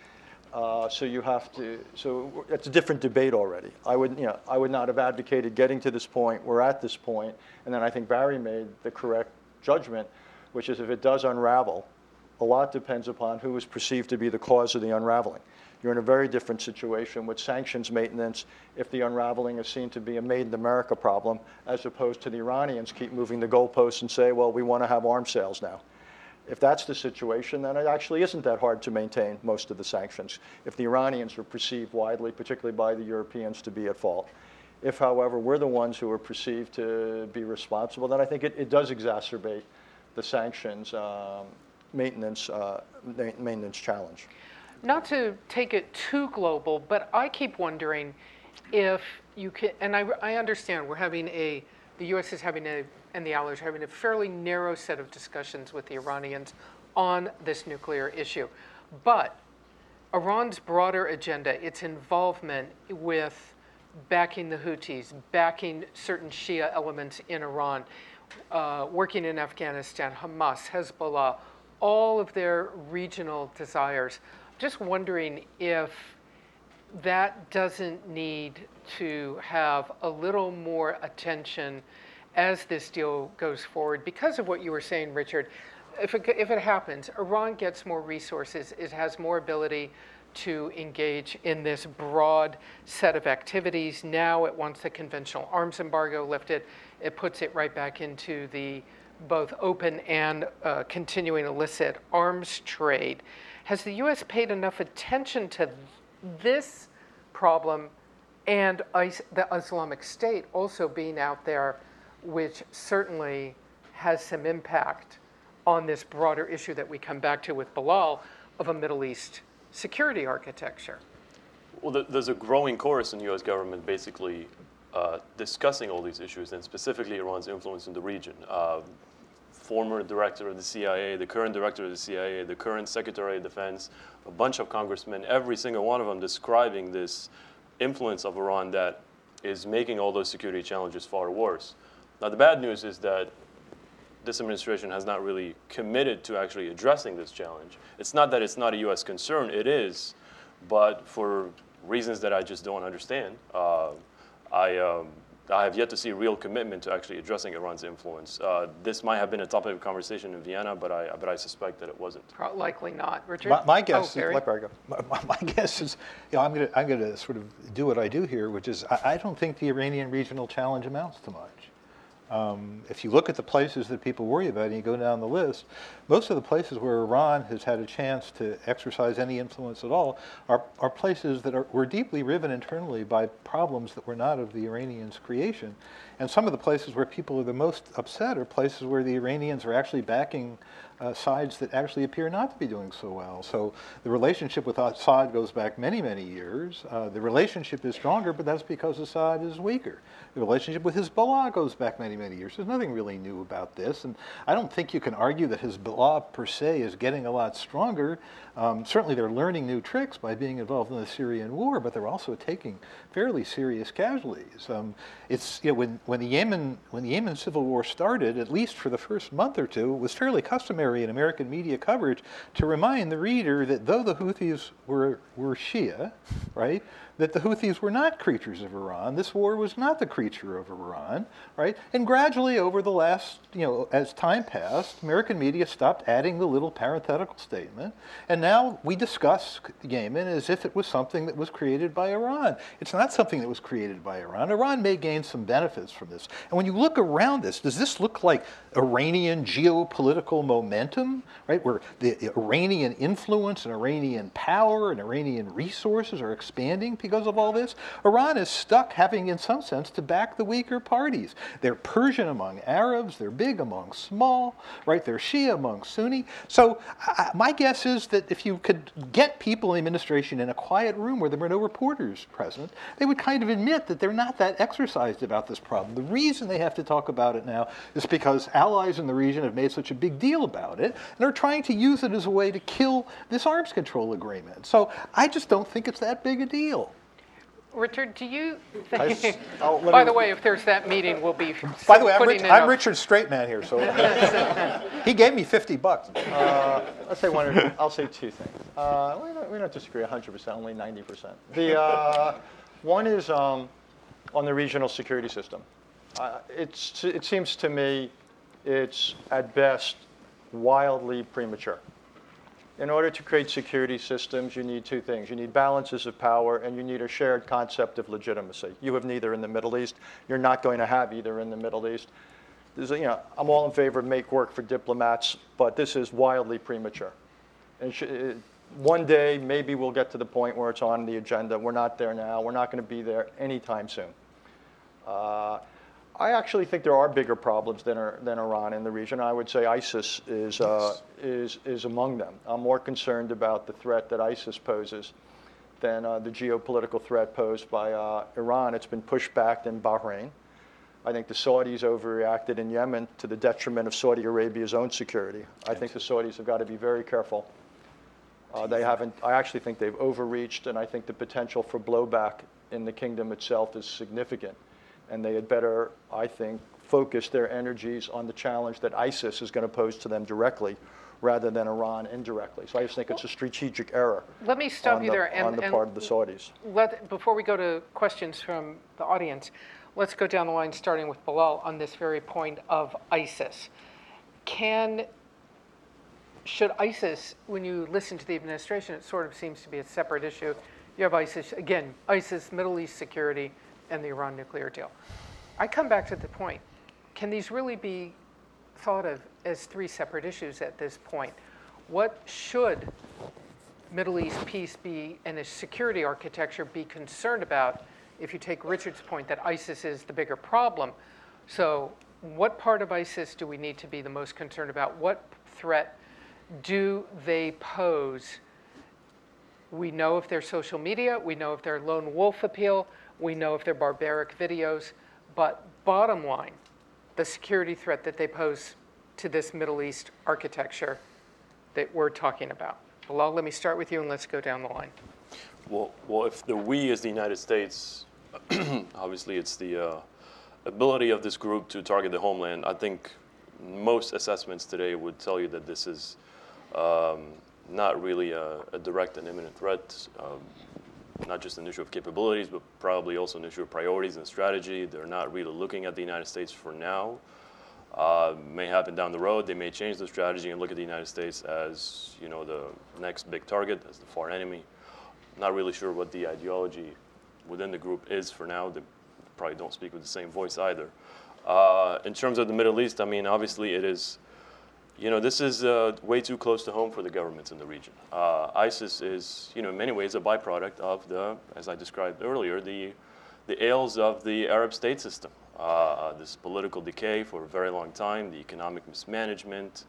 Uh, So you have to, so it's a different debate already. I would, you know, I would not have advocated getting to this point, we're at this point, and then I think Barry made the correct judgment, which is if it does unravel, a lot depends upon who is perceived to be the cause of the unraveling. You're in a very different situation with sanctions maintenance if the unraveling is seen to be a made in America problem, as opposed to the Iranians keep moving the goalposts and say, well, we want to have arms sales now. If that's the situation, then it actually isn't that hard to maintain most of the sanctions. If the Iranians are perceived widely, particularly by the Europeans, to be at fault. If, however, we're the ones who are perceived to be responsible, then I think it, it does exacerbate the sanctions um, maintenance, uh, maintenance challenge. Not to take it too global, but I keep wondering if you can, and I, I understand we're having a, the U.S. is having a, and the Allies are having a fairly narrow set of discussions with the Iranians on this nuclear issue. But Iran's broader agenda, its involvement with backing the Houthis, backing certain Shia elements in Iran, uh, working in Afghanistan, Hamas, Hezbollah, all of their regional desires. Just wondering if that doesn't need to have a little more attention as this deal goes forward because of what you were saying, Richard. If it, if it happens, Iran gets more resources, it has more ability to engage in this broad set of activities. Now it wants the conventional arms embargo lifted. It puts it right back into the both open and uh, continuing illicit arms trade. Has the U.S. paid enough attention to this problem and the Islamic State also being out there, which certainly has some impact on this broader issue that we come back to with Bilal of a Middle East security architecture? Well, there's a growing chorus in the U.S. government basically uh, discussing all these issues and specifically Iran's influence in the region. Uh, former director of the CIA, the current director of the CIA, the current Secretary of Defense, a bunch of congressmen, every single one of them describing this influence of Iran that is making all those security challenges far worse. Now, the bad news is that this administration has not really committed to actually addressing this challenge. It's not that it's not a U.S. concern, it is, but for reasons that I just don't understand, uh, I, um, I have yet to see real commitment to actually addressing Iran's influence. Uh, this might have been a topic of conversation in Vienna, but I, but I suspect that it wasn't. Likely not. Richard? My, my Oh, guess, is, Barry? let Barry go. My, my- my guess is, you know, I'm going to I'm going to sort of do what I do here, which is I, I don't think the Iranian regional challenge amounts to much. Um, if you look at the places that people worry about, and you go down the list, most of the places where Iran has had a chance to exercise any influence at all are, are places that are, were deeply riven internally by problems that were not of the Iranians' creation. And some of the places where people are the most upset are places where the Iranians are actually backing uh, sides that actually appear not to be doing so well. So the relationship with Assad goes back many, many years. Uh, the relationship is stronger, but that's because Assad is weaker. The relationship with Hezbollah goes back many, many years. There's nothing really new about this. And I don't think you can argue that Hezbollah per se is getting a lot stronger. Um, certainly they're learning new tricks by being involved in the Syrian war, but they're also taking fairly serious casualties. Um, it's, you know, when, when, the Yemen, when the Yemen civil war started, at least for the first month or two, it was fairly customary in American media coverage to remind the reader that though the Houthis were, were Shia, right, that the Houthis were not creatures of Iran. This war was not the creature of Iran, right? And gradually, over the last, you know, as time passed, American media stopped adding the little parenthetical statement, and now we discuss Yemen as if it was something that was created by Iran. It's not something that was created by Iran. Iran may gain some benefits from this. And when you look around this, does this look like Iranian geopolitical momentum, right? Where the Iranian influence and Iranian power and Iranian resources are expanding because of all this? Iran is stuck having, in some sense, to back the weaker parties. They're Persian among Arabs, they're big among small, right? They're Shia among Sunni. So I, my guess is that if you could get people in the administration in a quiet room where there were no reporters present, they would kind of admit that they're not that exercised about this problem. The reason they have to talk about it now is because allies in the region have made such a big deal about it and are trying to use it as a way to kill this arms control agreement. So I just don't think it's that big a deal. Richard, do you think, s- oh, by me- the way, if there's that meeting, we'll be By the way, I'm, putting Rich, in I'm Richard Straightman here, so he gave me 50 bucks. I'll say one. Or, I'll say two things. Uh, we, don't, we don't disagree 100%, only 90%. The uh, one is um, on the regional security system. Uh, it's, it seems to me it's at best wildly premature. In order to create security systems, you need two things. You need balances of power and you need a shared concept of legitimacy. You have neither in the Middle East. You're not going to have either in the Middle East. You know, I'm all in favor of make work for diplomats, but this is wildly premature. And sh- uh, one day, maybe we'll get to the point where it's on the agenda. We're not there now. We're not going to be there anytime soon. Uh, I actually think there are bigger problems than, Ir- than Iran in the region. I would say ISIS is, uh, is, is among them. I'm more concerned about the threat that ISIS poses than uh, the geopolitical threat posed by uh, Iran. It's been pushed back in Bahrain. I think the Saudis overreacted in Yemen to the detriment of Saudi Arabia's own security. I think the Saudis have got to be very careful. Uh, they haven't, I actually think they've overreached, and I think the potential for blowback in the kingdom itself is significant. And they had better, I think, focus their energies on the challenge that ISIS is going to pose to them directly rather than Iran indirectly. So I just think it's a strategic error. Let me stop you the- there. and- On the and part of the Saudis. Let, before we go to questions from the audience, let's go down the line, starting with Bilal, on this very point of ISIS. Can should ISIS, when you listen to the administration, it sort of seems to be a separate issue. You have ISIS, again, ISIS, Middle East security, and the Iran nuclear deal. I come back to the point can these really be thought of as three separate issues at this point? What should Middle East peace be and a security architecture be concerned about if you take Richard's point that ISIS is the bigger problem? So, what part of ISIS do we need to be the most concerned about? What threat do they pose? We know if they're social media, we know if they're lone wolf appeal, we know if they're barbaric videos, but bottom line, the security threat that they pose to this Middle East architecture that we're talking about. Bilal, let me start with you and let's go down the line. Well, well, if the we is the United States, obviously it's the uh, ability of this group to target the homeland. I think most assessments today would tell you that this is um, not really a, a, direct and imminent threat. Um, not just an issue of capabilities, but probably also an issue of priorities and strategy. They're not really looking at the United States for now. Uh, may happen down the road. They may change the strategy and look at the United States as you know the next big target, as the foreign enemy. Not really sure what the ideology within the group is for now. They probably don't speak with the same voice either. Uh, in terms of the Middle East, I mean, obviously it is, you know, this is uh, way too close to home for the governments in the region. Uh, ISIS is, you know, in many ways a byproduct of the, as I described earlier, the, the ails of the Arab state system. Uh, this political decay for a very long time, the economic mismanagement,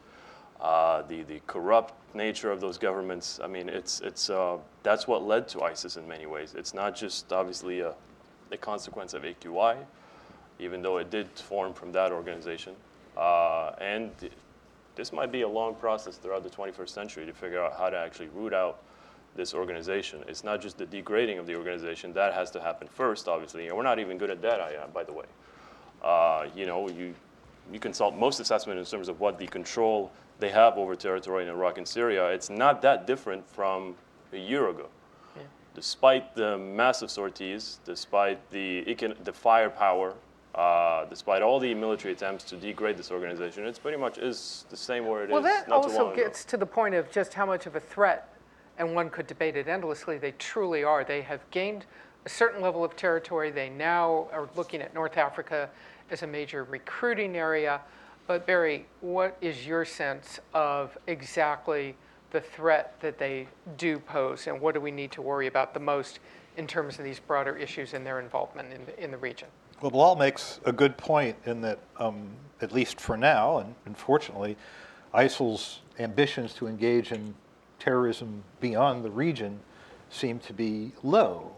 uh, the, the corrupt nature of those governments. I mean, it's, it's, uh, that's what led to ISIS in many ways. It's not just obviously a, a consequence of AQI, even though it did form from that organization. Uh, and this might be a long process throughout the 21st century to figure out how to actually root out this organization. It's not just the degrading of the organization, that has to happen first, obviously. And we're not even good at that, by the way. Uh, you know, you, you consult most assessment in terms of what the control they have over territory in Iraq and Syria. It's not that different from a year ago. Yeah. Despite the massive sorties, despite the, the firepower, uh, despite all the military attempts to degrade this organization, it's pretty much is the same where it well, is. Well, that also gets to the point of just how much of a threat, and one could debate it endlessly, they truly are. They have gained a certain level of territory. They now are looking at North Africa as a major recruiting area. But Barry, what is your sense of exactly the threat that they do pose, and what do we need to worry about the most in terms of these broader issues and their involvement in the, in the region? Well, Bilal makes a good point in that, um, at least for now, and unfortunately, ISIL's ambitions to engage in terrorism beyond the region seem to be low.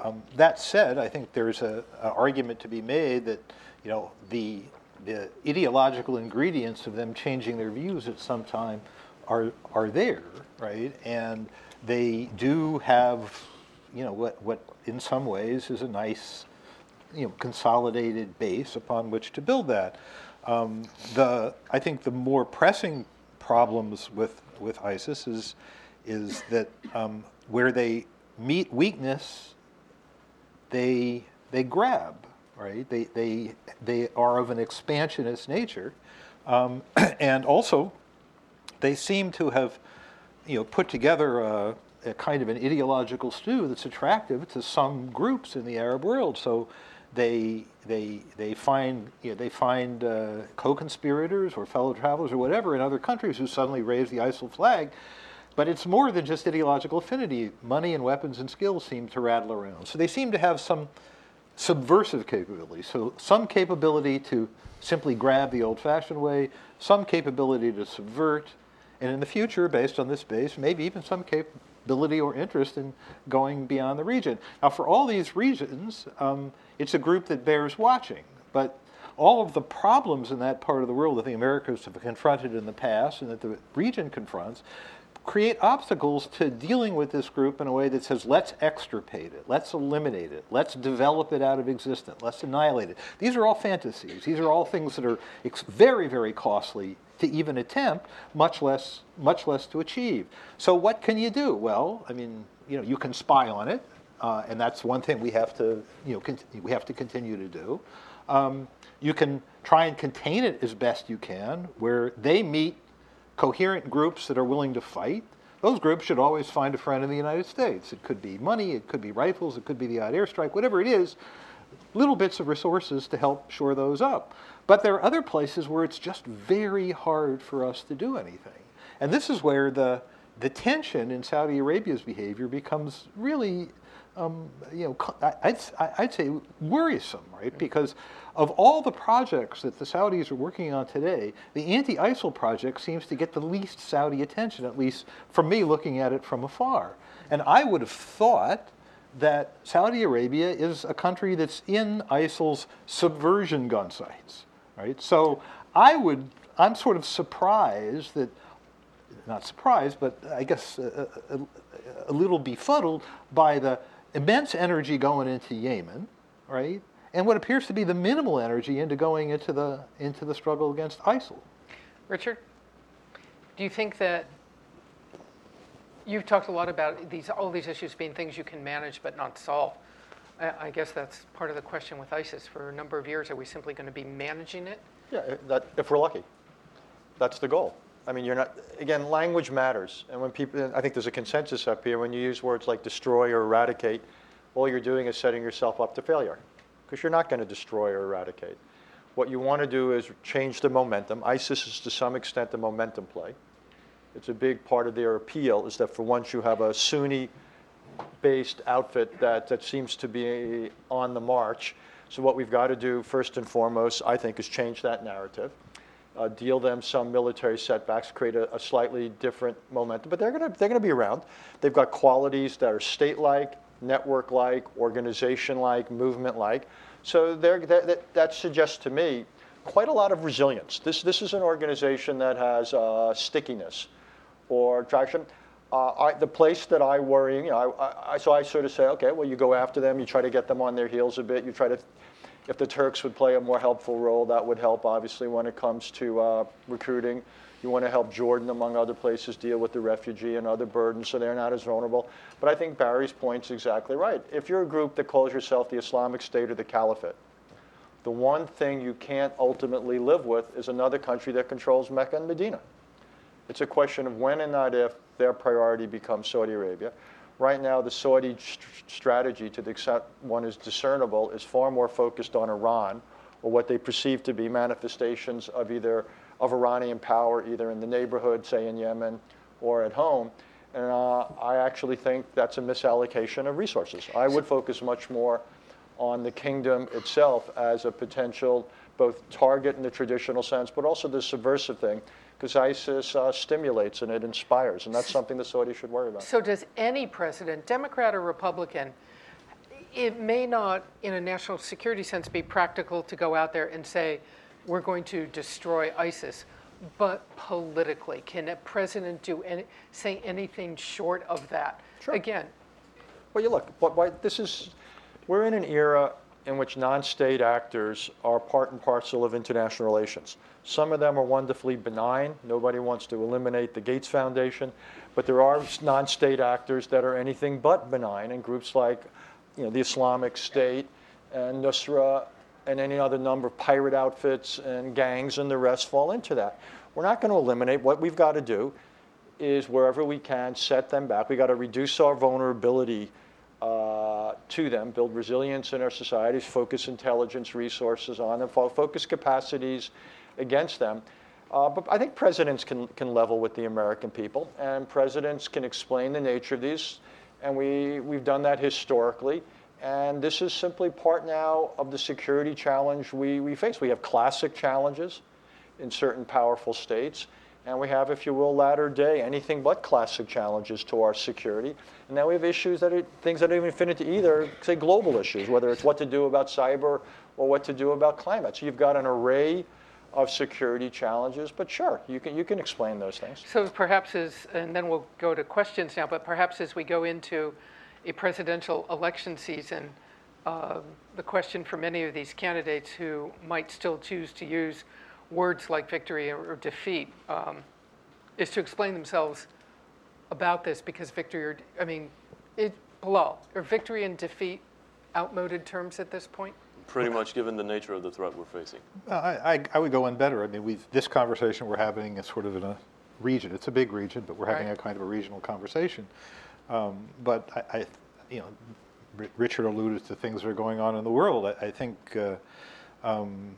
Um, that said, I think there's an argument to be made that you know, the, the ideological ingredients of them changing their views at some time are, are there, right? And they do have, you know, what, what in some ways is a nice, you know, consolidated base upon which to build that. Um, the, I think the more pressing problems with, with ISIS is, is that um, where they meet weakness, they, they grab right? They, they, they are of an expansionist nature. Um, and also, they seem to have you know, put together a, a, kind of an ideological stew that's attractive to some groups in the Arab world. So they, they, they find, you know, they find uh, co-conspirators or fellow travelers or whatever in other countries who suddenly raise the ISIL flag. But it's more than just ideological affinity. Money and weapons and skills seem to rattle around. So they seem to have some subversive capability. So some capability to simply grab the old-fashioned way, some capability to subvert, and in the future, based on this base, maybe even some capability or interest in going beyond the region. Now, for all these reasons, um, it's a group that bears watching. But all of the problems in that part of the world that the Americas have confronted in the past and that the region confronts create obstacles to dealing with this group in a way that says, let's extirpate it, let's eliminate it, let's develop it out of existence, let's annihilate it. These are all fantasies. These are all things that are very, very costly to even attempt, much less, much less to achieve. So what can you do? Well, I mean, you know, you can spy on it, uh, and that's one thing we have to, you know, we have to continue to do. Um, you can try and contain it as best you can, where they meet coherent groups that are willing to fight, those groups should always find a friend in the United States. It could be money, it could be rifles, it could be the odd airstrike, whatever it is, little bits of resources to help shore those up. But there are other places where it's just very hard for us to do anything. And this is where the, the tension in Saudi Arabia's behavior becomes really, um, you know, I'd, I'd say worrisome, right? Because of all the projects that the Saudis are working on today, the anti-ISIL project seems to get the least Saudi attention, at least from me looking at it from afar. And I would have thought that Saudi Arabia is a country that's in ISIL's subversion gun sights, right? So I would, I'm sort of surprised that, not surprised, but I guess a, a, a little befuddled by the immense energy going into Yemen, right? And what appears to be the minimal energy into going into the, into the struggle against ISIL. Richard, do you think that you've talked a lot about these, all these issues being things you can manage but not solve? I, guess that's part of the question with ISIS. For a number of years, are we simply going to be managing it? Yeah, i- that, if we're lucky. That's the goal. I mean, you're not, again, language matters. And when people, I think there's a consensus up here, when you use words like destroy or eradicate, all you're doing is setting yourself up to failure. Because you're not going to destroy or eradicate. What you want to do is change the momentum. ISIS is to some extent a momentum play. It's a big part of their appeal is that for once you have a Sunni based outfit that, that seems to be on the march. So what we've got to do first and foremost, I think, is change that narrative, uh, deal them some military setbacks, create a, a slightly different momentum. But they're going to they're going to be around. They've got qualities that are state-like, network-like, organization-like, movement-like. So they're, that, that, that suggests to me quite a lot of resilience. This this is an organization that has uh, stickiness or traction. Uh, I, the place that I worry, you know, I, I, so I sort of say, okay, well, you go after them, you try to get them on their heels a bit, you try to, if the Turks would play a more helpful role, that would help, obviously, when it comes to uh, recruiting. You want to help Jordan, among other places, deal with the refugee and other burdens so they're not as vulnerable. But I think Barry's point's exactly right. If you're a group that calls yourself the Islamic State or the Caliphate, the one thing you can't ultimately live with is another country that controls Mecca and Medina. It's a question of when and not if their priority becomes Saudi Arabia. Right now, the Saudi st- strategy, to the extent one is discernible, is far more focused on Iran or what they perceive to be manifestations of either of Iranian power, either in the neighborhood, say in Yemen, or at home. And uh, I actually think that's a misallocation of resources. I would focus much more on the kingdom itself as a potential both target in the traditional sense, but also the subversive thing, because ISIS uh, stimulates and it inspires, and that's something the Saudis should worry about. So does any president, Democrat or Republican, it may not, in a national security sense, be practical to go out there and say, we're going to destroy ISIS. But politically, can a president do any, say anything short of that? Sure. Again, Well, you look, but, but this is, we're in an era in which non-state actors are part and parcel of international relations. Some of them are wonderfully benign. Nobody wants to eliminate the Gates Foundation, but there are non-state actors that are anything but benign, and groups like, you know, the Islamic State and Nusra and any other number of pirate outfits and gangs and the rest fall into that. We're not going to eliminate. What we've got to do is wherever we can set them back. We've got to reduce our vulnerability uh, to them, build resilience in our societies, focus intelligence resources on them, fo- focus capacities against them. Uh, but I think presidents can, can level with the American people, and presidents can explain the nature of these, and we, we've done that historically. And this is simply part now of the security challenge we, we face. We have classic challenges in certain powerful states. And we have, if you will, latter day, anything but classic challenges to our security. And now we have issues that are things that don't even fit into either, say, global issues, whether it's what to do about cyber or what to do about climate. So you've got an array of security challenges, but sure, you can, you can explain those things. so perhaps as, and then we'll go to questions now, but perhaps as we go into a presidential election season, uh, the question for many of these candidates who might still choose to use words like victory or or defeat um, is to explain themselves about this because victory or, I mean, it, Bilal, are victory and defeat outmoded terms at this point? Pretty much given the nature of the threat we're facing. Uh, I, I, I would go in better. I mean, we've, this conversation we're having is sort of in a region. It's a big region, but we're having Right. a kind of a regional conversation. Um, But I, I, you know, Ri- Richard alluded to things that are going on in the world. I, I think, uh, um,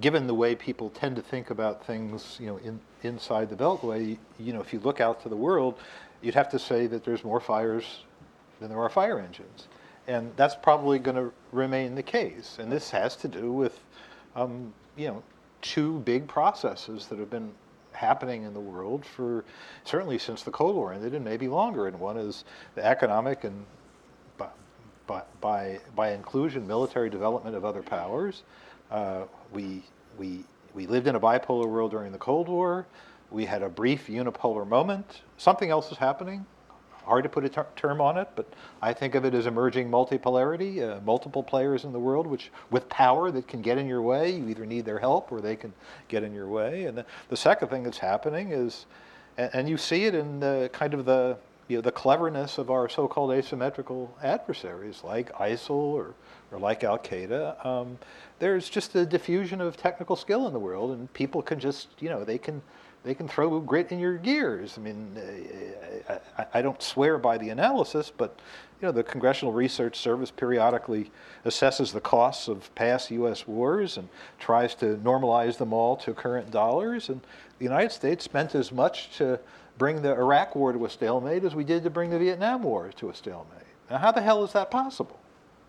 given the way people tend to think about things, you know, in, inside the Beltway, you know, if you look out to the world, you'd have to say that there's more fires than there are fire engines. And that's probably going to remain the case. And this has to do with, um, you know, two big processes that have been happening in the world for certainly since the Cold War ended and maybe longer. And one is the economic and by, by, by, by inclusion, military development of other powers. Uh, we, we, we lived in a bipolar world during the Cold War. We had a brief unipolar moment. Something else is happening. Hard to put a ter- term on it, but I think of it as emerging multipolarity, uh, multiple players in the world which, with power that can get in your way. You either need their help or they can get in your way. And the, the second thing that's happening is, and, and you see it in the kind of the, you know, the cleverness of our so-called asymmetrical adversaries like ISIL or, or like Al Qaeda. Um, there's just a diffusion of technical skill in the world, and people can just, you know, they can they can throw grit in your gears. I mean, uh, I, I don't swear by the analysis, but you know, the Congressional Research Service periodically assesses the costs of past U.S. wars and tries to normalize them all to current dollars. And the United States spent as much to bring the Iraq War to a stalemate as we did to bring the Vietnam War to a stalemate. Now, how the hell is that possible?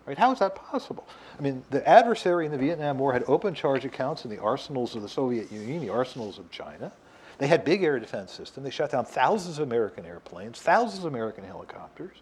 Right? How is that possible? I mean, the adversary in the Vietnam War had open charge accounts in the arsenals of the Soviet Union, the arsenals of China. They had big air defense system. They shot down thousands of American airplanes, thousands of American helicopters.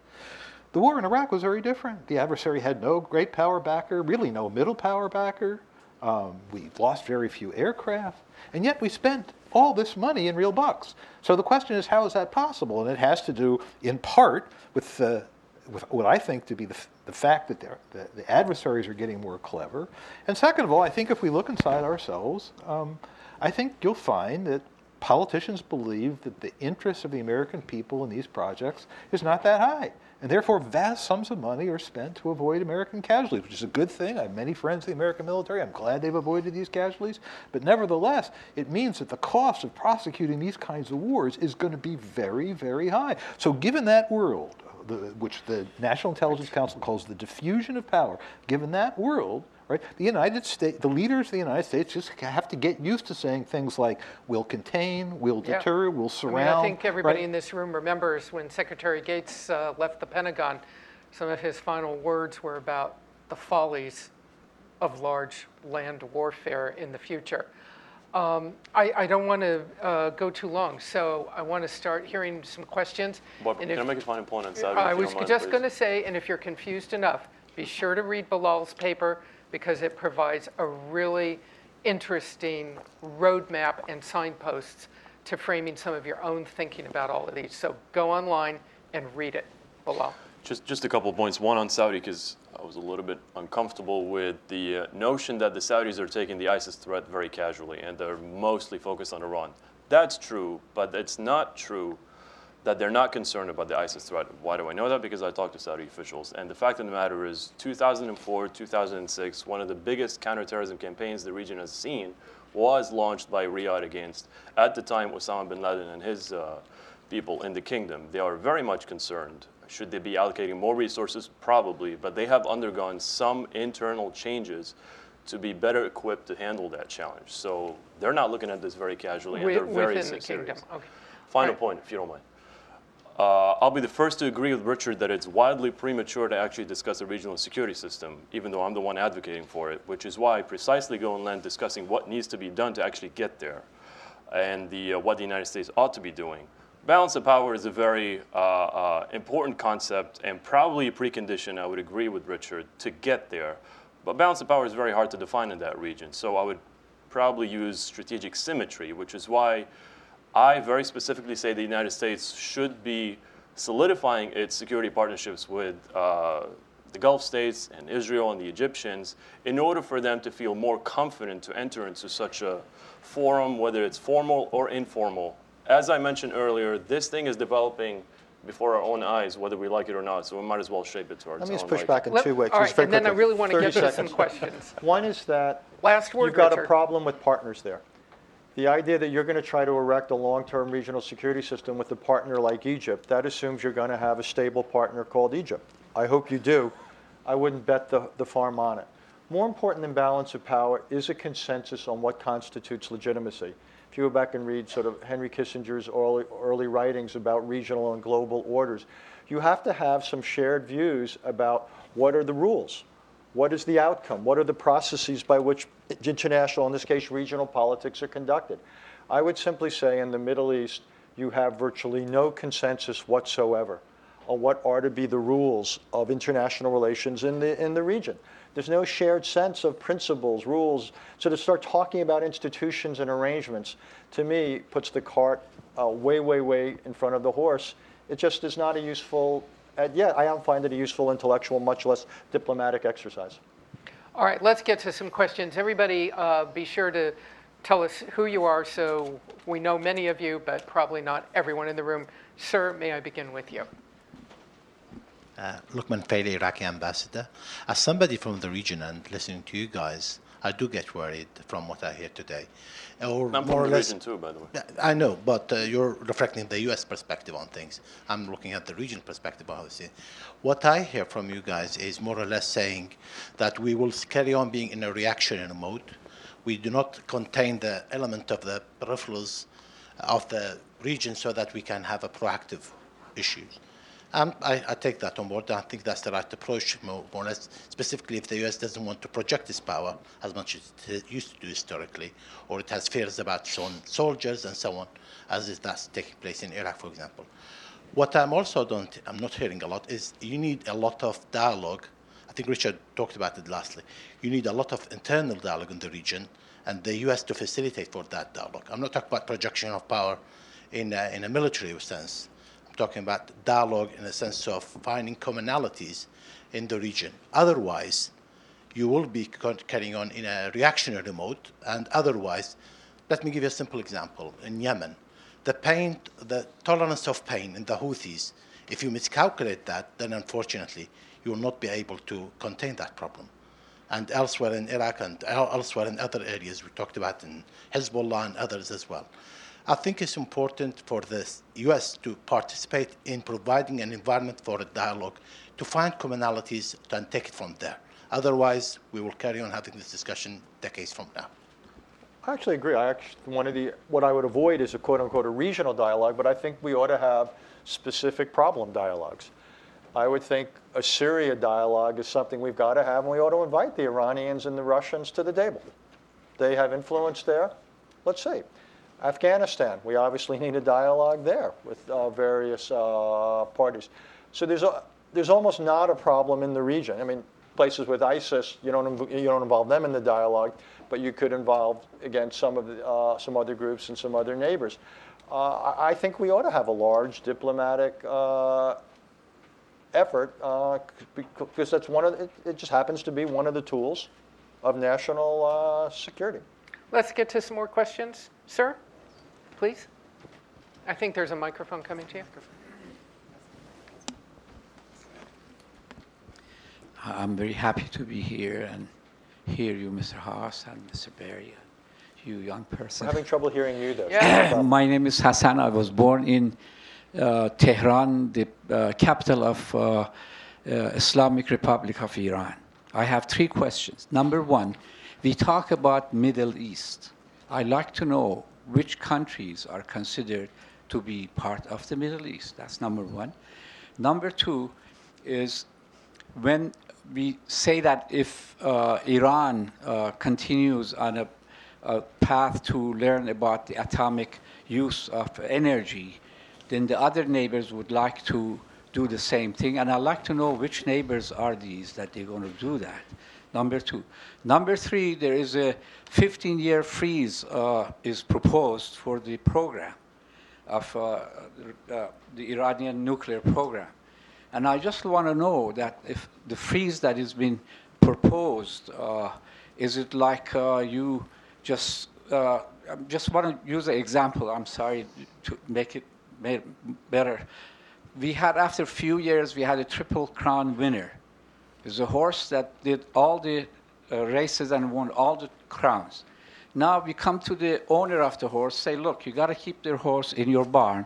The war in Iraq was very different. The adversary had no great power backer, really no middle power backer. Um, we lost very few aircraft, and yet we spent all this money in real bucks. So the question is, how is that possible? And it has to do, in part, with the with what I think to be the, the fact that the, the adversaries are getting more clever. And second of all, I think if we look inside ourselves, um, I think you'll find that politicians believe that the interest of the American people in these projects is not that high. And therefore, vast sums of money are spent to avoid American casualties, which is a good thing. I have many friends in the American military. I'm glad they've avoided these casualties. But nevertheless, it means that the cost of prosecuting these kinds of wars is going to be very, very high. So, given that world, the, which the National Intelligence Council calls the diffusion of power, given that world, right, the United States, the leaders of the United States just have to get used to saying things like, we'll contain, we'll Yeah. deter, we'll I surround. mean, I think everybody right? in this room remembers when Secretary Gates uh, left the Pentagon, some of his final words were about the follies of large land warfare in the future. Um, I, I don't want to uh, go too long, so I want to start hearing some questions. Barbara, And can I make a final point on Saudi? I was mind, just going to say, and if you're confused enough, be sure to read Bilal's paper because it provides a really interesting roadmap and signposts to framing some of your own thinking about all of these. So go online and read it, Bilal. Just, just a couple of points. One on Saudi, because I was a little bit uncomfortable with the uh, notion that the Saudis are taking the ISIS threat very casually and they're mostly focused on Iran. That's true, but it's not true that they're not concerned about the ISIS threat. Why do I know that? Because I talked to Saudi officials. And the fact of the matter is, 2004, 2006, one of the biggest counterterrorism campaigns the region has seen was launched by Riyadh against, at the time, Osama bin Laden and his uh, people in the kingdom. They are very much concerned. Should they be allocating more resources? Probably, but they have undergone some internal changes to be better equipped to handle that challenge. So they're not looking at this very casually, and they're very the serious. kingdom, okay. Final Right. point, if you don't mind. Uh, I'll be the first to agree with Richard that it's wildly premature to actually discuss a regional security system, even though I'm the one advocating for it, which is why I precisely go and land discussing what needs to be done to actually get there and the, uh, what the United States ought to be doing. Balance of power is a very uh, uh, important concept and probably a precondition, I would agree with Richard, to get there. But balance of power is very hard to define in that region. So I would probably use strategic symmetry, which is why I very specifically say the United States should be solidifying its security partnerships with uh, the Gulf states and Israel and the Egyptians in order for them to feel more confident to enter into such a forum, whether it's formal or informal. As I mentioned earlier, this thing is developing before our own eyes, whether we like it or not, so we might as well shape it to our Let me just push liking. back in Let- two ways. All just right, very and then I really want to get to some questions. One is that Last word, you've got a problem with partners there. The idea that you're going to try to erect a long-term regional security system with a partner like Egypt, that assumes you're going to have a stable partner called Egypt. I hope you do. I wouldn't bet the, the farm on it. More important than balance of power is a consensus on what constitutes legitimacy. If you go back and read sort of Henry Kissinger's early, early writings about regional and global orders, you have to have some shared views about what are the rules, what is the outcome, what are the processes by which international, in this case regional politics, are conducted. I would simply say in the Middle East, you have virtually no consensus whatsoever on what are to be the rules of international relations in the, in the region. There's no shared sense of principles, rules. So to start talking about institutions and arrangements, to me, puts the cart uh, way, way, way in front of the horse. It just is not a useful, uh, yeah, I don't find it a useful intellectual, much less diplomatic exercise. All right, let's get to some questions. Everybody, uh, be sure to tell us who you are so we know many of you, but probably not everyone in the room. Sir, may I begin with you? Uh, Lukman Faily, Iraqi ambassador. As somebody from the region and listening to you guys, I do get worried from what I hear today. Or I'm more or less, region too, by the way. I know, but uh, you're reflecting the U.S. perspective on things. I'm looking at the region perspective, obviously. What I hear from you guys is more or less saying that we will carry on being in a reactionary mode. We do not contain the element of the peripherals of the region so that we can have a proactive issues. Um, I, I take that on board. I think that's the right approach, more, or less, specifically if the U.S. doesn't want to project its power as much as it used to do historically, or it has fears about its own soldiers and so on, as is that's taking place in Iraq, for example. What I'm also don't, I'm not hearing a lot is you need a lot of dialogue. I think Richard talked about it lastly. You need a lot of internal dialogue in the region, and the U.S. to facilitate for that dialogue. I'm not talking about projection of power in a, in a military sense talking about dialogue in the sense of finding commonalities in the region. Otherwise, you will be carrying on in a reactionary mode, and otherwise, let me give you a simple example. In Yemen, the pain, the tolerance of pain in the Houthis, if you miscalculate that, then unfortunately, you will not be able to contain that problem. And elsewhere in Iraq and elsewhere in other areas, we talked about in Hezbollah and others as well. I think it's important for the U.S. to participate in providing an environment for a dialogue to find commonalities and take it from there. Otherwise, we will carry on having this discussion decades from now. I actually agree. I actually, one of the, what I would avoid is a quote unquote a regional dialogue, but I think we ought to have specific problem dialogues. I would think a Syria dialogue is something we've got to have, and we ought to invite the Iranians and the Russians to the table. They have influence there. Let's see. Afghanistan, we obviously need a dialogue there with uh, various uh, parties. So there's, a, there's almost not a problem in the region. I mean, places with ISIS, you don't, you don't involve them in the dialogue, but you could involve, again, some, of the, uh, some other groups and some other neighbors. Uh, I think we ought to have a large diplomatic uh, effort uh, because that's one of the, it, it, just happens to be one of the tools of national security. Let's get to some more questions. Sir? Please? I think there's a microphone coming to you. I'm very happy to be here and hear you, Mr. Haass and Mr. Barry, you young person. I'm having trouble hearing you, though. Yeah. My name is Hassan. I was born in uh, Tehran, the uh, capital of uh, uh, Islamic Republic of Iran. I have three questions. Number one, we talk about Middle East. I'd like to know which countries are considered to be part of the Middle East. That's number one. Number two is when we say that if uh, Iran uh, continues on a, a, path to learn about the atomic use of energy, then the other neighbors would like to do the same thing. And I'd like to know which neighbors are these that they're going to do that number two. Number three, there is a 15-year freeze uh, is proposed for the program of uh, uh, the Iranian nuclear program. And I just want to know that if the freeze that is being proposed, uh, is it like uh, you just, I just want to use an example, I'm sorry, to make it better. We had, after a few years, we had a Triple Crown winner is a horse that did all the uh, races and won all the crowns. Now we come to the owner of the horse, say, look, you got to keep their horse in your barn.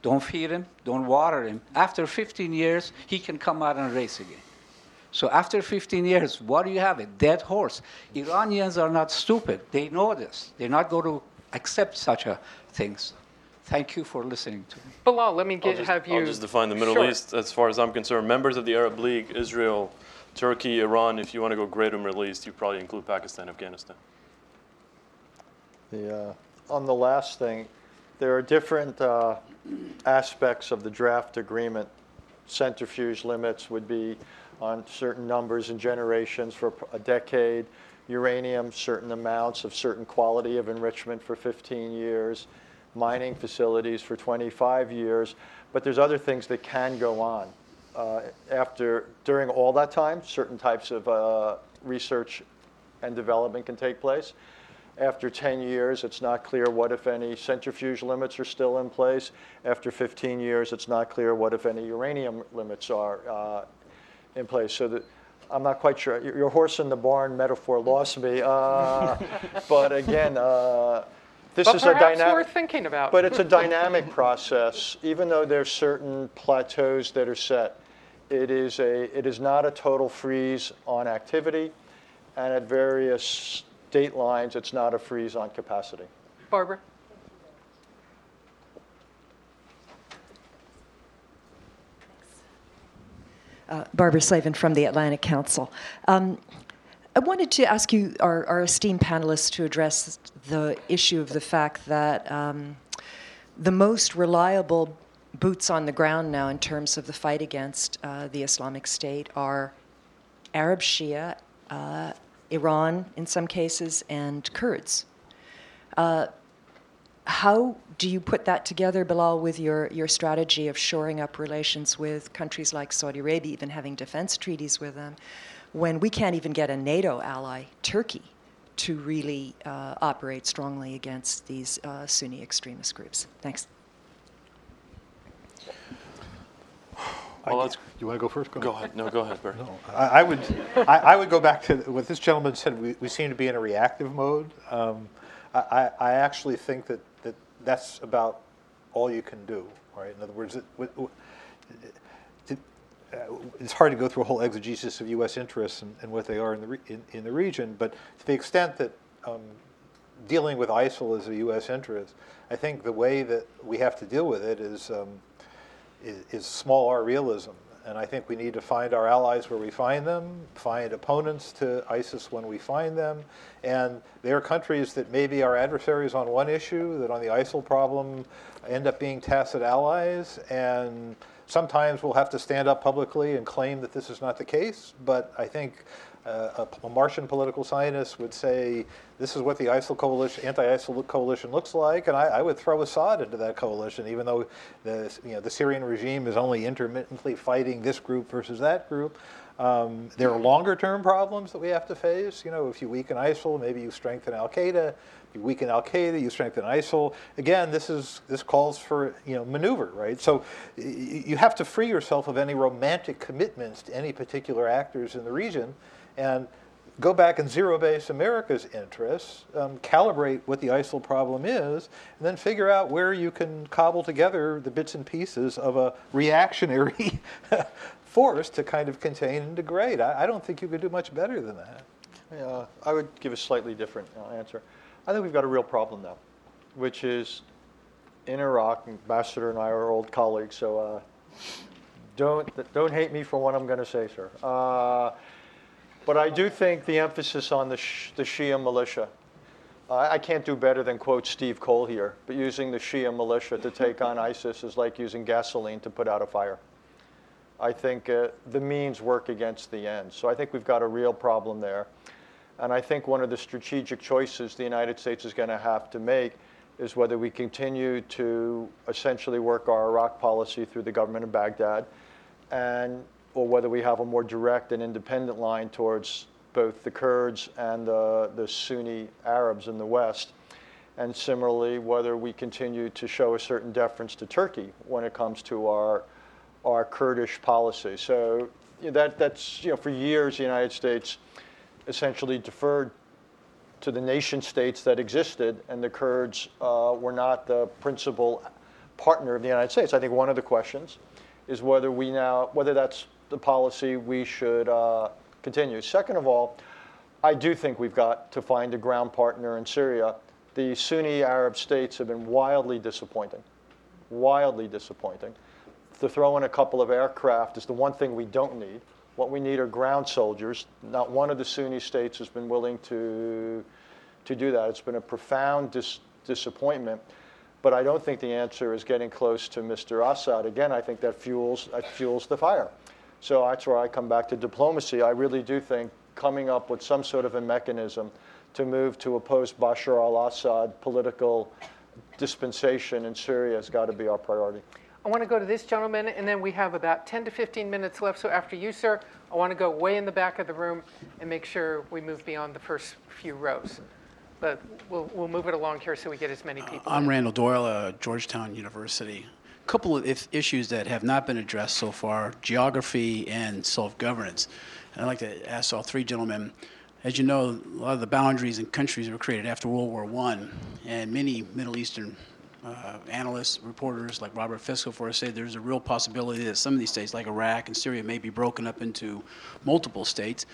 Don't feed him, don't water him. After 15 years, he can come out and race again. So after 15 years, what do you have? A dead horse. Iranians are not stupid. They know this. They're not going to accept such a things. Thank you for listening to me. Bilal, let me get, just, have you. I'll just define the Middle Sure. East as far as I'm concerned. Members of the Arab League, Israel, Turkey, Iran. If you want to go greater Middle East, you probably include Pakistan, Afghanistan. The, uh, on the last thing, there are different uh, aspects of the draft agreement. Centrifuge limits would be on certain numbers and generations for a decade. Uranium, certain amounts of certain quality of enrichment for 15 years. Mining facilities for 25 years. But there's other things that can go on. Uh, After, during all that time, certain types of uh, research and development can take place. After 10 years, it's not clear what, if any, centrifuge limits are still in place. After 15 years, it's not clear what, if any, uranium limits are uh, in place. So that, I'm not quite sure. Your horse in the barn metaphor lost me. Uh, But again, uh, this But is a perhaps dynamic. worth thinking about. But it's a dynamic process, even though there's certain plateaus that are set. It is a, it is not a total freeze on activity, and at various date lines, it's not a freeze on capacity. Barbara? Uh, Barbara Slavin from the Atlantic Council. Um, I wanted to ask you, our, our esteemed panelists, to address the issue of the fact that um, the most reliable boots on the ground now in terms of the fight against uh, the Islamic State are Arab Shia, uh, Iran in some cases, and Kurds. Uh, how do you put that together, Bilal, with your, your strategy of shoring up relations with countries like Saudi Arabia, even having defense treaties with them, when we can't even get a NATO ally, Turkey, to really uh, operate strongly against these uh, Sunni extremist groups? Thanks. Well, let's You want to go first? go ahead. No, go ahead, Barry. I, I would, I, I would go back to what this gentleman said. We, we seem to be in a reactive mode. Um, I, I I actually think that, that that's about all you can do, right? In other words, it, it, it, it's hard to go through a whole exegesis of U.S. interests and, and what they are in the re, in, in the region, but to the extent that um, dealing with ISIL is a U.S. interest, I think the way that we have to deal with it is. Um, is, is small r realism. And I think we need to find our allies where we find them, find opponents to ISIS when we find them. And there are countries that maybe are adversaries on one issue, that on the ISIL problem end up being tacit allies. And sometimes we'll have to stand up publicly and claim that this is not the case. But I think uh, a, Martian political scientist would say this is what the ISIL coalition, anti-ISIL coalition looks like, and I, I would throw Assad into that coalition, even though the you know the Syrian regime is only intermittently fighting this group versus that group. Um, there are longer-term problems that we have to face. You know, if you weaken ISIL, maybe you strengthen Al Qaeda. You weaken Al Qaeda, you strengthen ISIL. Again, this is this calls for you know maneuver, right? So you have to free yourself of any romantic commitments to any particular actors in the region and go back and zero base America's interests, um, calibrate what the ISIL problem is, and then figure out where you can cobble together the bits and pieces of a reactionary force to kind of contain and degrade. I, I don't think you could do much better than that. Yeah, I would give a slightly different uh, answer. I think we've got a real problem now, which is in Iraq. Ambassador and I are old colleagues, so uh, don't don't hate me for what I'm going to say, sir. Uh, but I do think the emphasis on the sh- the Shia militia. I I can't do better than quote Steve Coll here, but using the Shia militia to take on ISIS is like using gasoline to put out a fire. I think uh, the means work against the ends. So I think we've got a real problem there. And I think one of the strategic choices the United States is going to have to make is whether we continue to essentially work our Iraq policy through the government of Baghdad, and or whether we have a more direct and independent line towards both the Kurds and the, the Sunni Arabs in the West. And similarly, whether we continue to show a certain deference to Turkey when it comes to our our Kurdish policy. So that, that's, you know, for years the United States essentially deferred to the nation states that existed, and the Kurds uh, were not the principal partner of the United States. I think one of the questions is whether we now, whether that's the policy we should uh, continue. Second of all, I do think we've got to find a ground partner in Syria. The Sunni Arab states have been wildly disappointing, wildly disappointing. To throw in a couple of aircraft is the one thing we don't need. What we need are ground soldiers. Not one of the Sunni states has been willing to, to do that. It's been a profound dis- disappointment. But I don't think the answer is getting close to Mr. Assad. Again, I think that fuels, that fuels the fire. So that's where I come back to diplomacy. I really do think coming up with some sort of a mechanism to move to a post Bashar al Assad political dispensation in Syria has got to be our priority. I want to go to this gentleman, and then we have about 10 to 15 minutes left. So after you, sir, I want to go way in the back of the room and make sure we move beyond the first few rows. But we'll, we'll move it along here so we get as many people. I'm in. Randall Doyle, uh, Georgetown University. A couple of if- issues that have not been addressed so far geography and self governance. And I'd like to ask all three gentlemen. As you know, a lot of the boundaries and countries were created after World War I, and many Middle Eastern uh, analysts, reporters like Robert Fiskell say there's a real possibility that some of these states, like Iraq and Syria, may be broken up into multiple states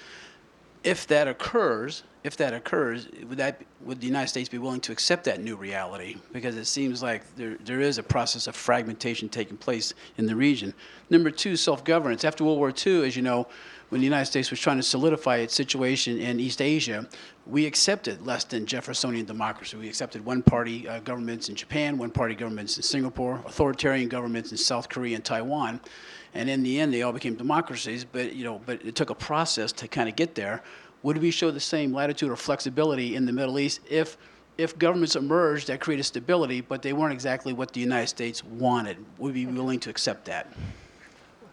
if that occurs, if that occurs, would that would the United States be willing to accept that new reality? Because it seems like there there is a process of fragmentation taking place in the region. Number two, self-governance. After World War II, as you know, when the United States was trying to solidify its situation in East Asia, we accepted less than Jeffersonian democracy. We accepted one-party uh, governments in Japan, one-party governments in Singapore, authoritarian governments in South Korea and Taiwan and in the end they all became democracies but you know but it took a process to kind of get there would we show the same latitude or flexibility in the middle east if if governments emerged that created stability but they weren't exactly what the united states wanted would we be willing to accept that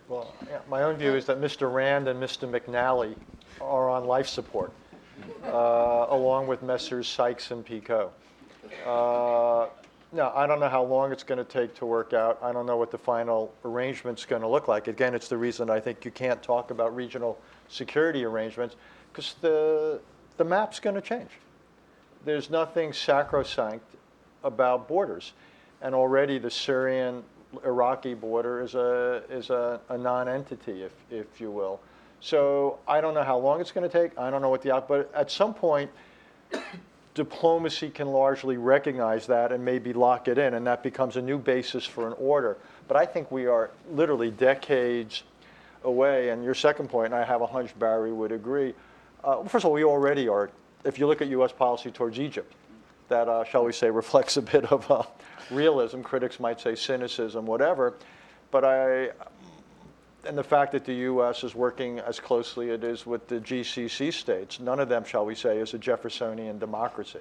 Well, my own view is that Mr. Rand and Mr. McNally are on life support, uh, along with Messrs. Sykes and Picot. Uh, now, I don't know how long it's going to take to work out. I don't know what the final arrangement's going to look like. Again, it's the reason I think you can't talk about regional security arrangements because the, the map's going to change. There's nothing sacrosanct about borders. And already the Syrian Iraqi border is a, is a, a non entity, if, if you will. So I don't know how long it's going to take. I don't know what the out, but at some point, diplomacy can largely recognize that and maybe lock it in, and that becomes a new basis for an order. But I think we are literally decades away. And your second point, and I have a hunch Barry would agree. Uh, first of all, we already are. If you look at U.S. policy towards Egypt, that uh, shall we say reflects a bit of uh, realism. Critics might say cynicism, whatever. But I, and the fact that the U.S. is working as closely as it is with the GCC states, none of them, shall we say, is a Jeffersonian democracy.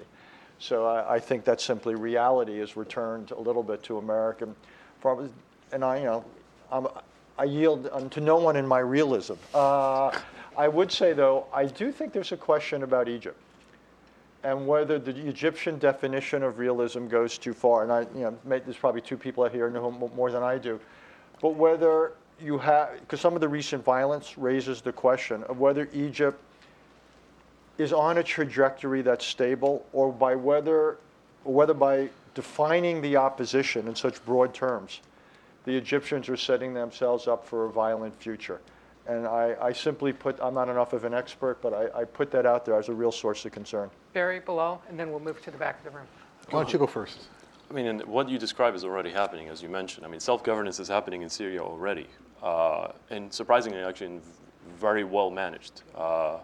So I, I think that simply reality is returned a little bit to American. And I, you know, I'm, I yield to no one in my realism. Uh, I would say, though, I do think there's a question about Egypt and whether the Egyptian definition of realism goes too far. And I, you know, there's probably two people out here who know more than I do, but whether you have, because some of the recent violence raises the question of whether Egypt is on a trajectory that's stable, or by whether, or whether by defining the opposition in such broad terms, the Egyptians are setting themselves up for a violent future. And I, I simply put, I'm not enough of an expert, but I, I put that out there as a real source of concern. Barry, Bilal, and then we'll move to the back of the room. Why don't you go first? I mean, and what you describe is already happening, as you mentioned. I mean, self-governance is happening in Syria already, and surprisingly, actually, very well managed uh,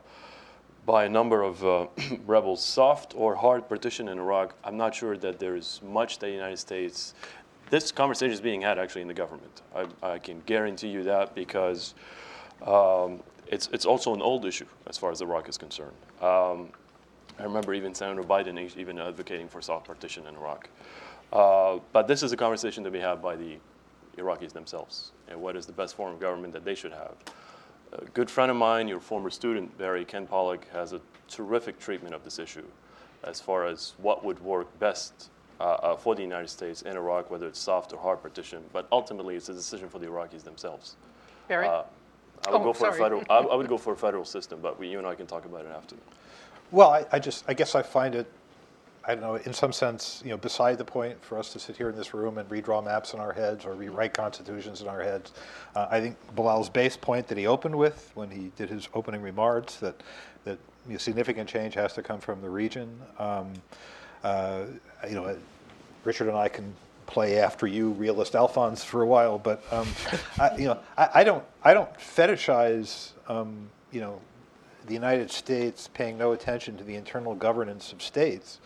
by a number of uh, rebels. Soft or hard partition in Iraq. I'm not sure that there is much that the United States. This conversation is being had actually in the government. I, I can guarantee you that because um, it's it's also an old issue as far as Iraq is concerned. Um, I remember even Senator Biden even advocating for soft partition in Iraq. Uh, but this is a conversation to be had by the Iraqis themselves. And what is the best form of government that they should have? A good friend of mine, your former student, Barry Ken Pollack, has a terrific treatment of this issue as far as what would work best uh, uh, for the United States in Iraq, whether it's soft or hard partition. But ultimately, it's a decision for the Iraqis themselves. Barry? Uh, I would Oh, go for sorry. a federal. I, I would go for a federal system, but we, you and I can talk about it after. Well, I, I just, I guess I find it, I don't know, in some sense, you know, beside the point for us to sit here in this room and redraw maps in our heads or rewrite constitutions in our heads. Uh, I think Bilal's base point that he opened with when he did his opening remarks that that you know, significant change has to come from the region. Um, uh, you know, Richard and I can play after you, realist Alphonse, for a while, but um, I, you know, I, I don't, I don't fetishize, um, you know, the United States paying no attention to the internal governance of states.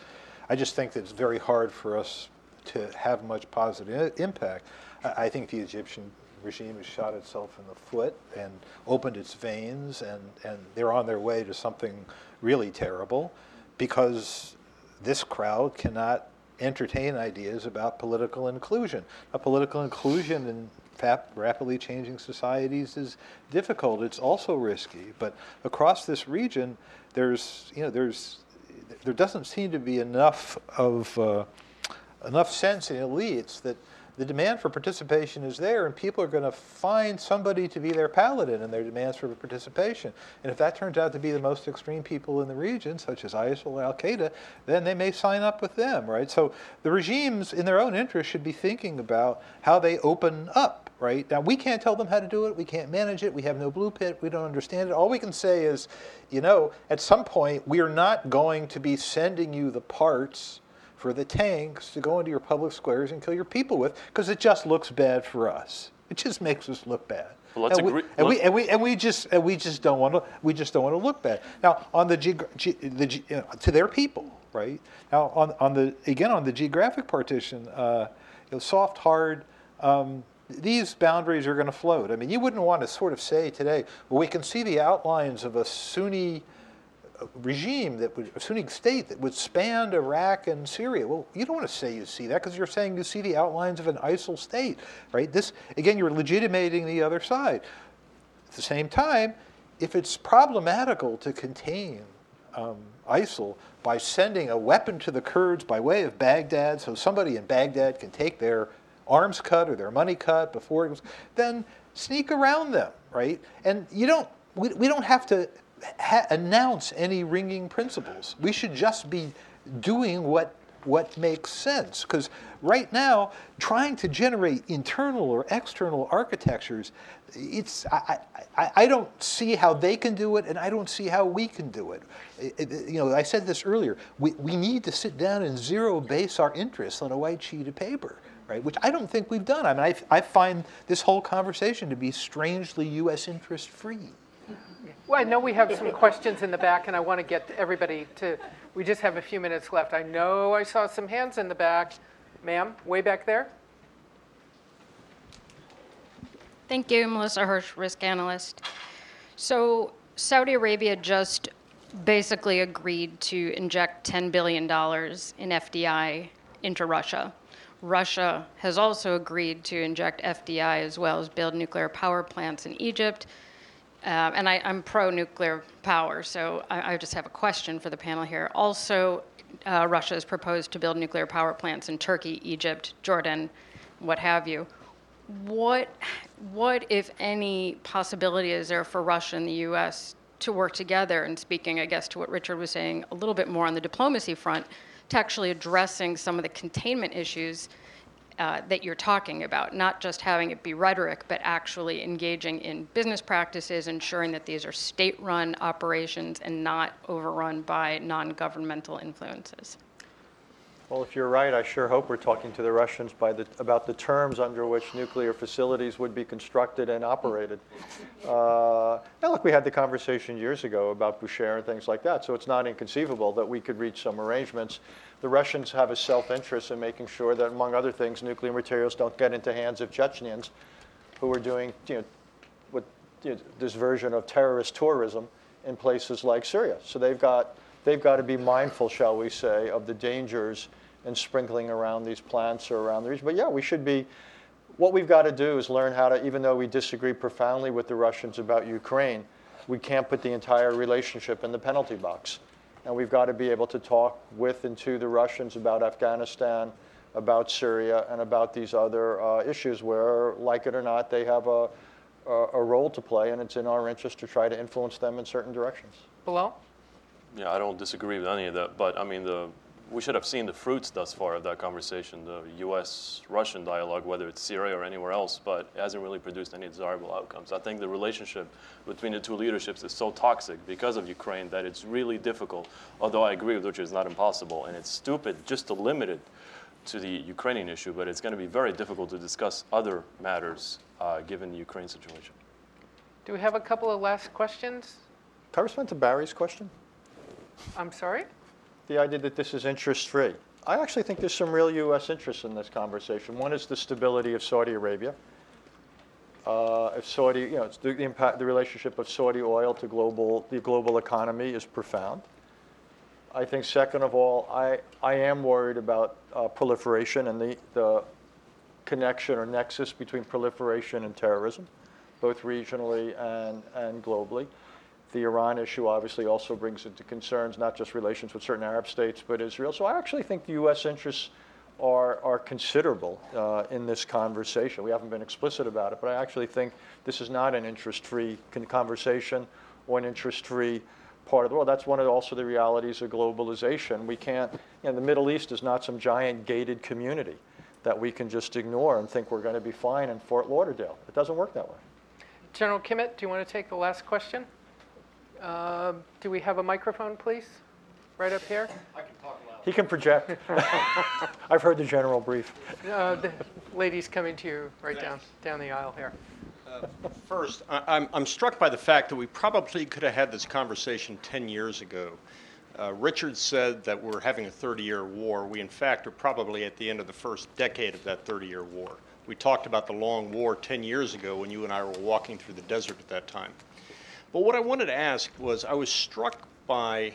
I just think that it's very hard for us to have much positive impact. I, I think the Egyptian regime has shot itself in the foot and opened its veins, and, and they're on their way to something really terrible because this crowd cannot entertain ideas about political inclusion. A political inclusion in fap- rapidly changing societies is difficult. It's also risky. But across this region, there's you know there's there doesn't seem to be enough of uh, enough sense in elites that the demand for participation is there, and people are going to find somebody to be their paladin in their demands for participation. And if that turns out to be the most extreme people in the region, such as ISIL, or Al Qaeda, then they may sign up with them, right? So the regimes, in their own interest, should be thinking about how they open up, right? Now we can't tell them how to do it. We can't manage it. We have no blueprint. We don't understand it. All we can say is, you know, at some point we are not going to be sending you the parts for the tanks to go into your public squares and kill your people with because it just looks bad for us. It just makes us look bad. Well, let's and, we, agree- and, we, and we and we just and we just don't want to we just don't want to look bad. Now on the, geog- ge- the ge- you know, to their people, right? Now on on the again on the geographic partition, uh, you know, soft hard. Um, these boundaries are going to float. I mean, you wouldn't want to sort of say today, well, we can see the outlines of a Sunni regime that would, a Sunni state that would span Iraq and Syria. Well, you don't want to say you see that because you're saying you see the outlines of an ISIL state, right? This, again, you're legitimating the other side. At the same time, if it's problematical to contain um, ISIL by sending a weapon to the Kurds by way of Baghdad so somebody in Baghdad can take their arms cut or their money cut before it goes, then sneak around them, right? And you don't, we, we don't have to ha- announce any ringing principles. We should just be doing what what makes sense. Because right now, trying to generate internal or external architectures, it's I, I, I don't see how they can do it, and I don't see how we can do it. It- it- you know, I said this earlier. We, we need to sit down and zero base our interests on a white sheet of paper. Right, which I don't think we've done. I mean, I, I find this whole conversation to be strangely U.S. interest free. Well, I know we have some questions in the back, and I want to get everybody to, we just have a few minutes left. I know I saw some hands in the back. Ma'am, way back there? Thank you, Melissa Hirsch, risk analyst. So Saudi Arabia just basically agreed to inject $10 billion in FDI into Russia. Russia has also agreed to inject FDI as well as build nuclear power plants in Egypt. Um, and I, I'm pro nuclear power, so I, I just have a question for the panel here. Also, uh, Russia has proposed to build nuclear power plants in Turkey, Egypt, Jordan, what have you. What, what, if any, possibility is there for Russia and the U.S. to work together? And speaking, I guess, to what Richard was saying, a little bit more on the diplomacy front, to actually addressing some of the containment issues uh, that you're talking about, not just having it be rhetoric, but actually engaging in business practices, ensuring that these are state-run operations and not overrun by non-governmental influences. Well, if you're right, I sure hope we're talking to the Russians by the, about the terms under which nuclear facilities would be constructed and operated. Uh, now, look, we had the conversation years ago about Bushehr and things like that, so it's not inconceivable that we could reach some arrangements. The Russians have a self-interest in making sure that, among other things, nuclear materials don't get into hands of Chechens who are doing, you know, what, you know, this version of terrorist tourism in places like Syria. So they've got, they've got to be mindful, shall we say, of the dangers in sprinkling around these plants or around the region. But yeah, we should be, what we've got to do is learn how to, even though we disagree profoundly with the Russians about Ukraine, we can't put the entire relationship in the penalty box. And we've got to be able to talk with and to the Russians about Afghanistan, about Syria, and about these other uh, issues where, like it or not, they have a, a, a role to play, and it's in our interest to try to influence them in certain directions. Bilal? Yeah, I don't disagree with any of that, but I mean, the, we should have seen the fruits thus far of that conversation, the U.S.-Russian dialogue, whether it's Syria or anywhere else, but it hasn't really produced any desirable outcomes. I think the relationship between the two leaderships is so toxic because of Ukraine that it's really difficult, although I agree with Richard, it's not impossible, and it's stupid just to limit it to the Ukrainian issue, but it's going to be very difficult to discuss other matters uh, given the Ukraine situation. Do we have a couple of last questions? Can I respond to Barry's question? I'm sorry? The idea that this is interest-free. I actually think there's some real U.S. interest in this conversation. One is the stability of Saudi Arabia. Uh, if Saudi, you know, it's the, the impact, the relationship of Saudi oil to global, the global economy is profound. I think second of all, I, I am worried about uh, proliferation and the, the connection or nexus between proliferation and terrorism, both regionally and, and globally. The Iran issue obviously also brings into concerns not just relations with certain Arab states, but Israel. So I actually think the U.S. interests are, are considerable uh, in this conversation. We haven't been explicit about it, but I actually think this is not an interest-free conversation or an interest-free part of the world. That's one of also the realities of globalization. We can't, you know, the Middle East is not some giant gated community that we can just ignore and think we're going to be fine in Fort Lauderdale. It doesn't work that way. General Kimmitt, do you want to take the last question? Um, Do we have a microphone, please? Right up here? He can project. I've heard the general brief. Uh, The lady's coming to you right down, down the aisle here. First, I- I'm, I'm struck by the fact that we probably could have had this conversation 10 years ago. Uh, Richard said that we're having a 30-year war. We, in fact, are probably at the end of the first decade of that 30-year war. We talked about the long war 10 years ago when you and I were walking through the desert at that time. But what I wanted to ask was, I was struck by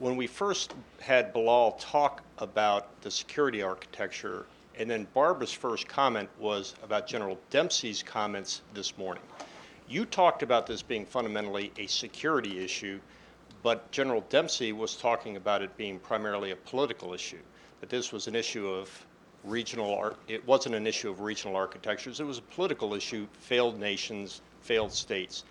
when we first had Bilal talk about the security architecture, and then Barbara's first comment was about General Dempsey's comments this morning. You talked about this being fundamentally a security issue, but General Dempsey was talking about it being primarily a political issue, that this was an issue of regional, ar- it wasn't an issue of regional architectures, it was a political issue, failed nations, failed states.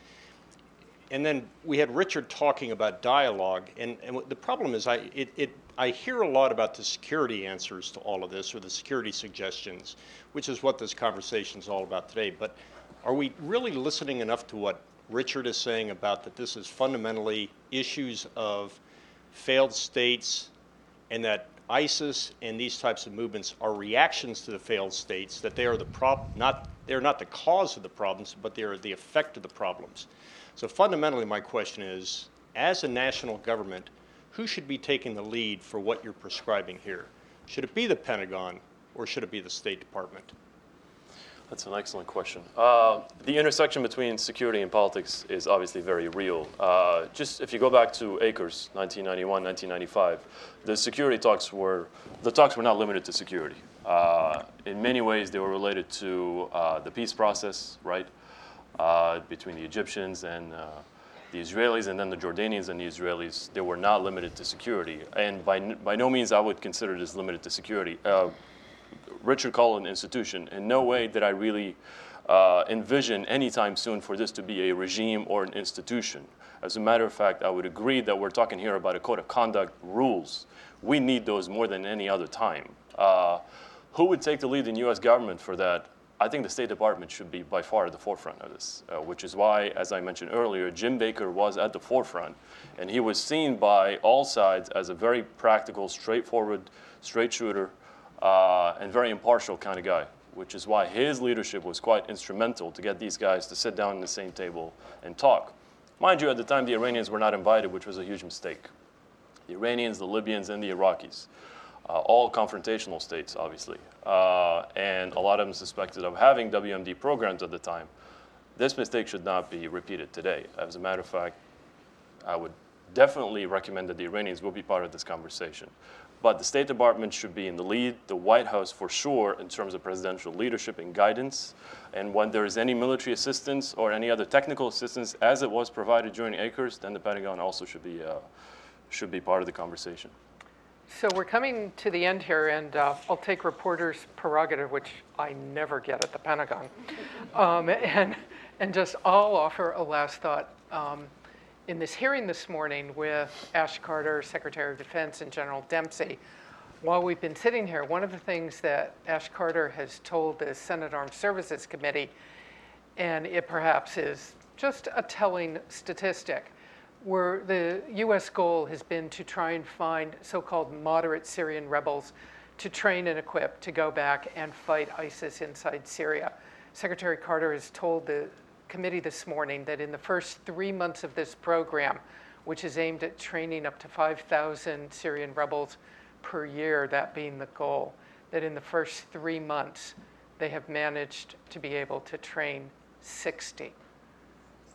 And then we had Richard talking about dialogue, and, and the problem is, I, it, it, I hear a lot about the security answers to all of this, or the security suggestions, which is what this conversation is all about today. But are we really listening enough to what Richard is saying about that this is fundamentally issues of failed states, and that ISIS and these types of movements are reactions to the failed states, that they are the prob- not, they're not the cause of the problems, but they are the effect of the problems. So fundamentally, my question is, as a national government, who should be taking the lead for what you're prescribing here? Should it be the Pentagon or should it be the State Department? That's an excellent question. Uh, the intersection between security and politics is obviously very real. Uh, just if you go back to ACRS, 1991, 1995, the security talks were the talks were not limited to security. Uh, in many ways, they were related to uh, the peace process, right, uh, between the Egyptians and uh, the Israelis, and then the Jordanians and the Israelis. They were not limited to security, and by by no means I would consider this limited to security. Uh, Richard called an institution. In no way did I really uh, envision anytime soon for this to be a regime or an institution. As a matter of fact, I would agree that we're talking here about a code of conduct rules. We need those more than any other time. Uh, who would take the lead in U.S. government for that? I think the State Department should be by far at the forefront of this, uh, which is why, as I mentioned earlier, Jim Baker was at the forefront, and he was seen by all sides as a very practical, straightforward, straight shooter, uh, and very impartial kind of guy, which is why his leadership was quite instrumental to get these guys to sit down at the same table and talk. Mind you, at the time, the Iranians were not invited, which was a huge mistake. The Iranians, the Libyans, and the Iraqis, uh, all confrontational states, obviously, uh, and a lot of them suspected of having WMD programs at the time. This mistake should not be repeated today. As a matter of fact, I would definitely recommend that the Iranians will be part of this conversation. But the State Department should be in the lead, the White House for sure, in terms of presidential leadership and guidance. And when there is any military assistance or any other technical assistance, as it was provided during ACRS, then the Pentagon also should be, uh, should be part of the conversation. So we're coming to the end here, and uh, I'll take reporter's prerogative, which I never get at the Pentagon, um, and, and just I'll offer a last thought. Um, in this hearing this morning with Ash Carter, Secretary of Defense, and General Dempsey, while we've been sitting here, one of the things that Ash Carter has told the Senate Armed Services Committee, and it perhaps is just a telling statistic, where the U.S. goal has been to try and find so-called moderate Syrian rebels to train and equip to go back and fight ISIS inside Syria. Secretary Carter has told the committee this morning that in the first three months of this program, which is aimed at training up to 5,000 Syrian rebels per year, that being the goal, that in the first three months, they have managed to be able to train 60.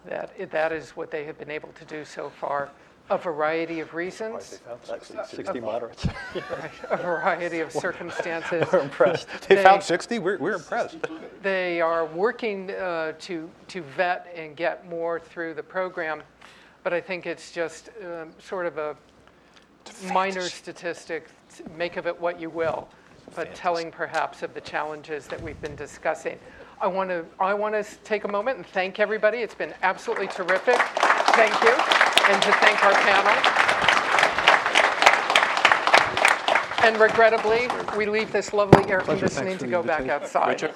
That, that is what they have been able to do so far. A variety of reasons, Actually, 60 moderates. a variety of circumstances. We're impressed. They They- found 60? We're, we're impressed. They are working uh, to, to vet and get more through the program, but I think it's just um, sort of a minor statistic, make of it what you will, but telling perhaps of the challenges that we've been discussing. I want to, I want to take a moment and thank everybody. It's been absolutely terrific. Thank you. And to thank our panel. And regrettably, we leave this lovely air conditioning to go back outside.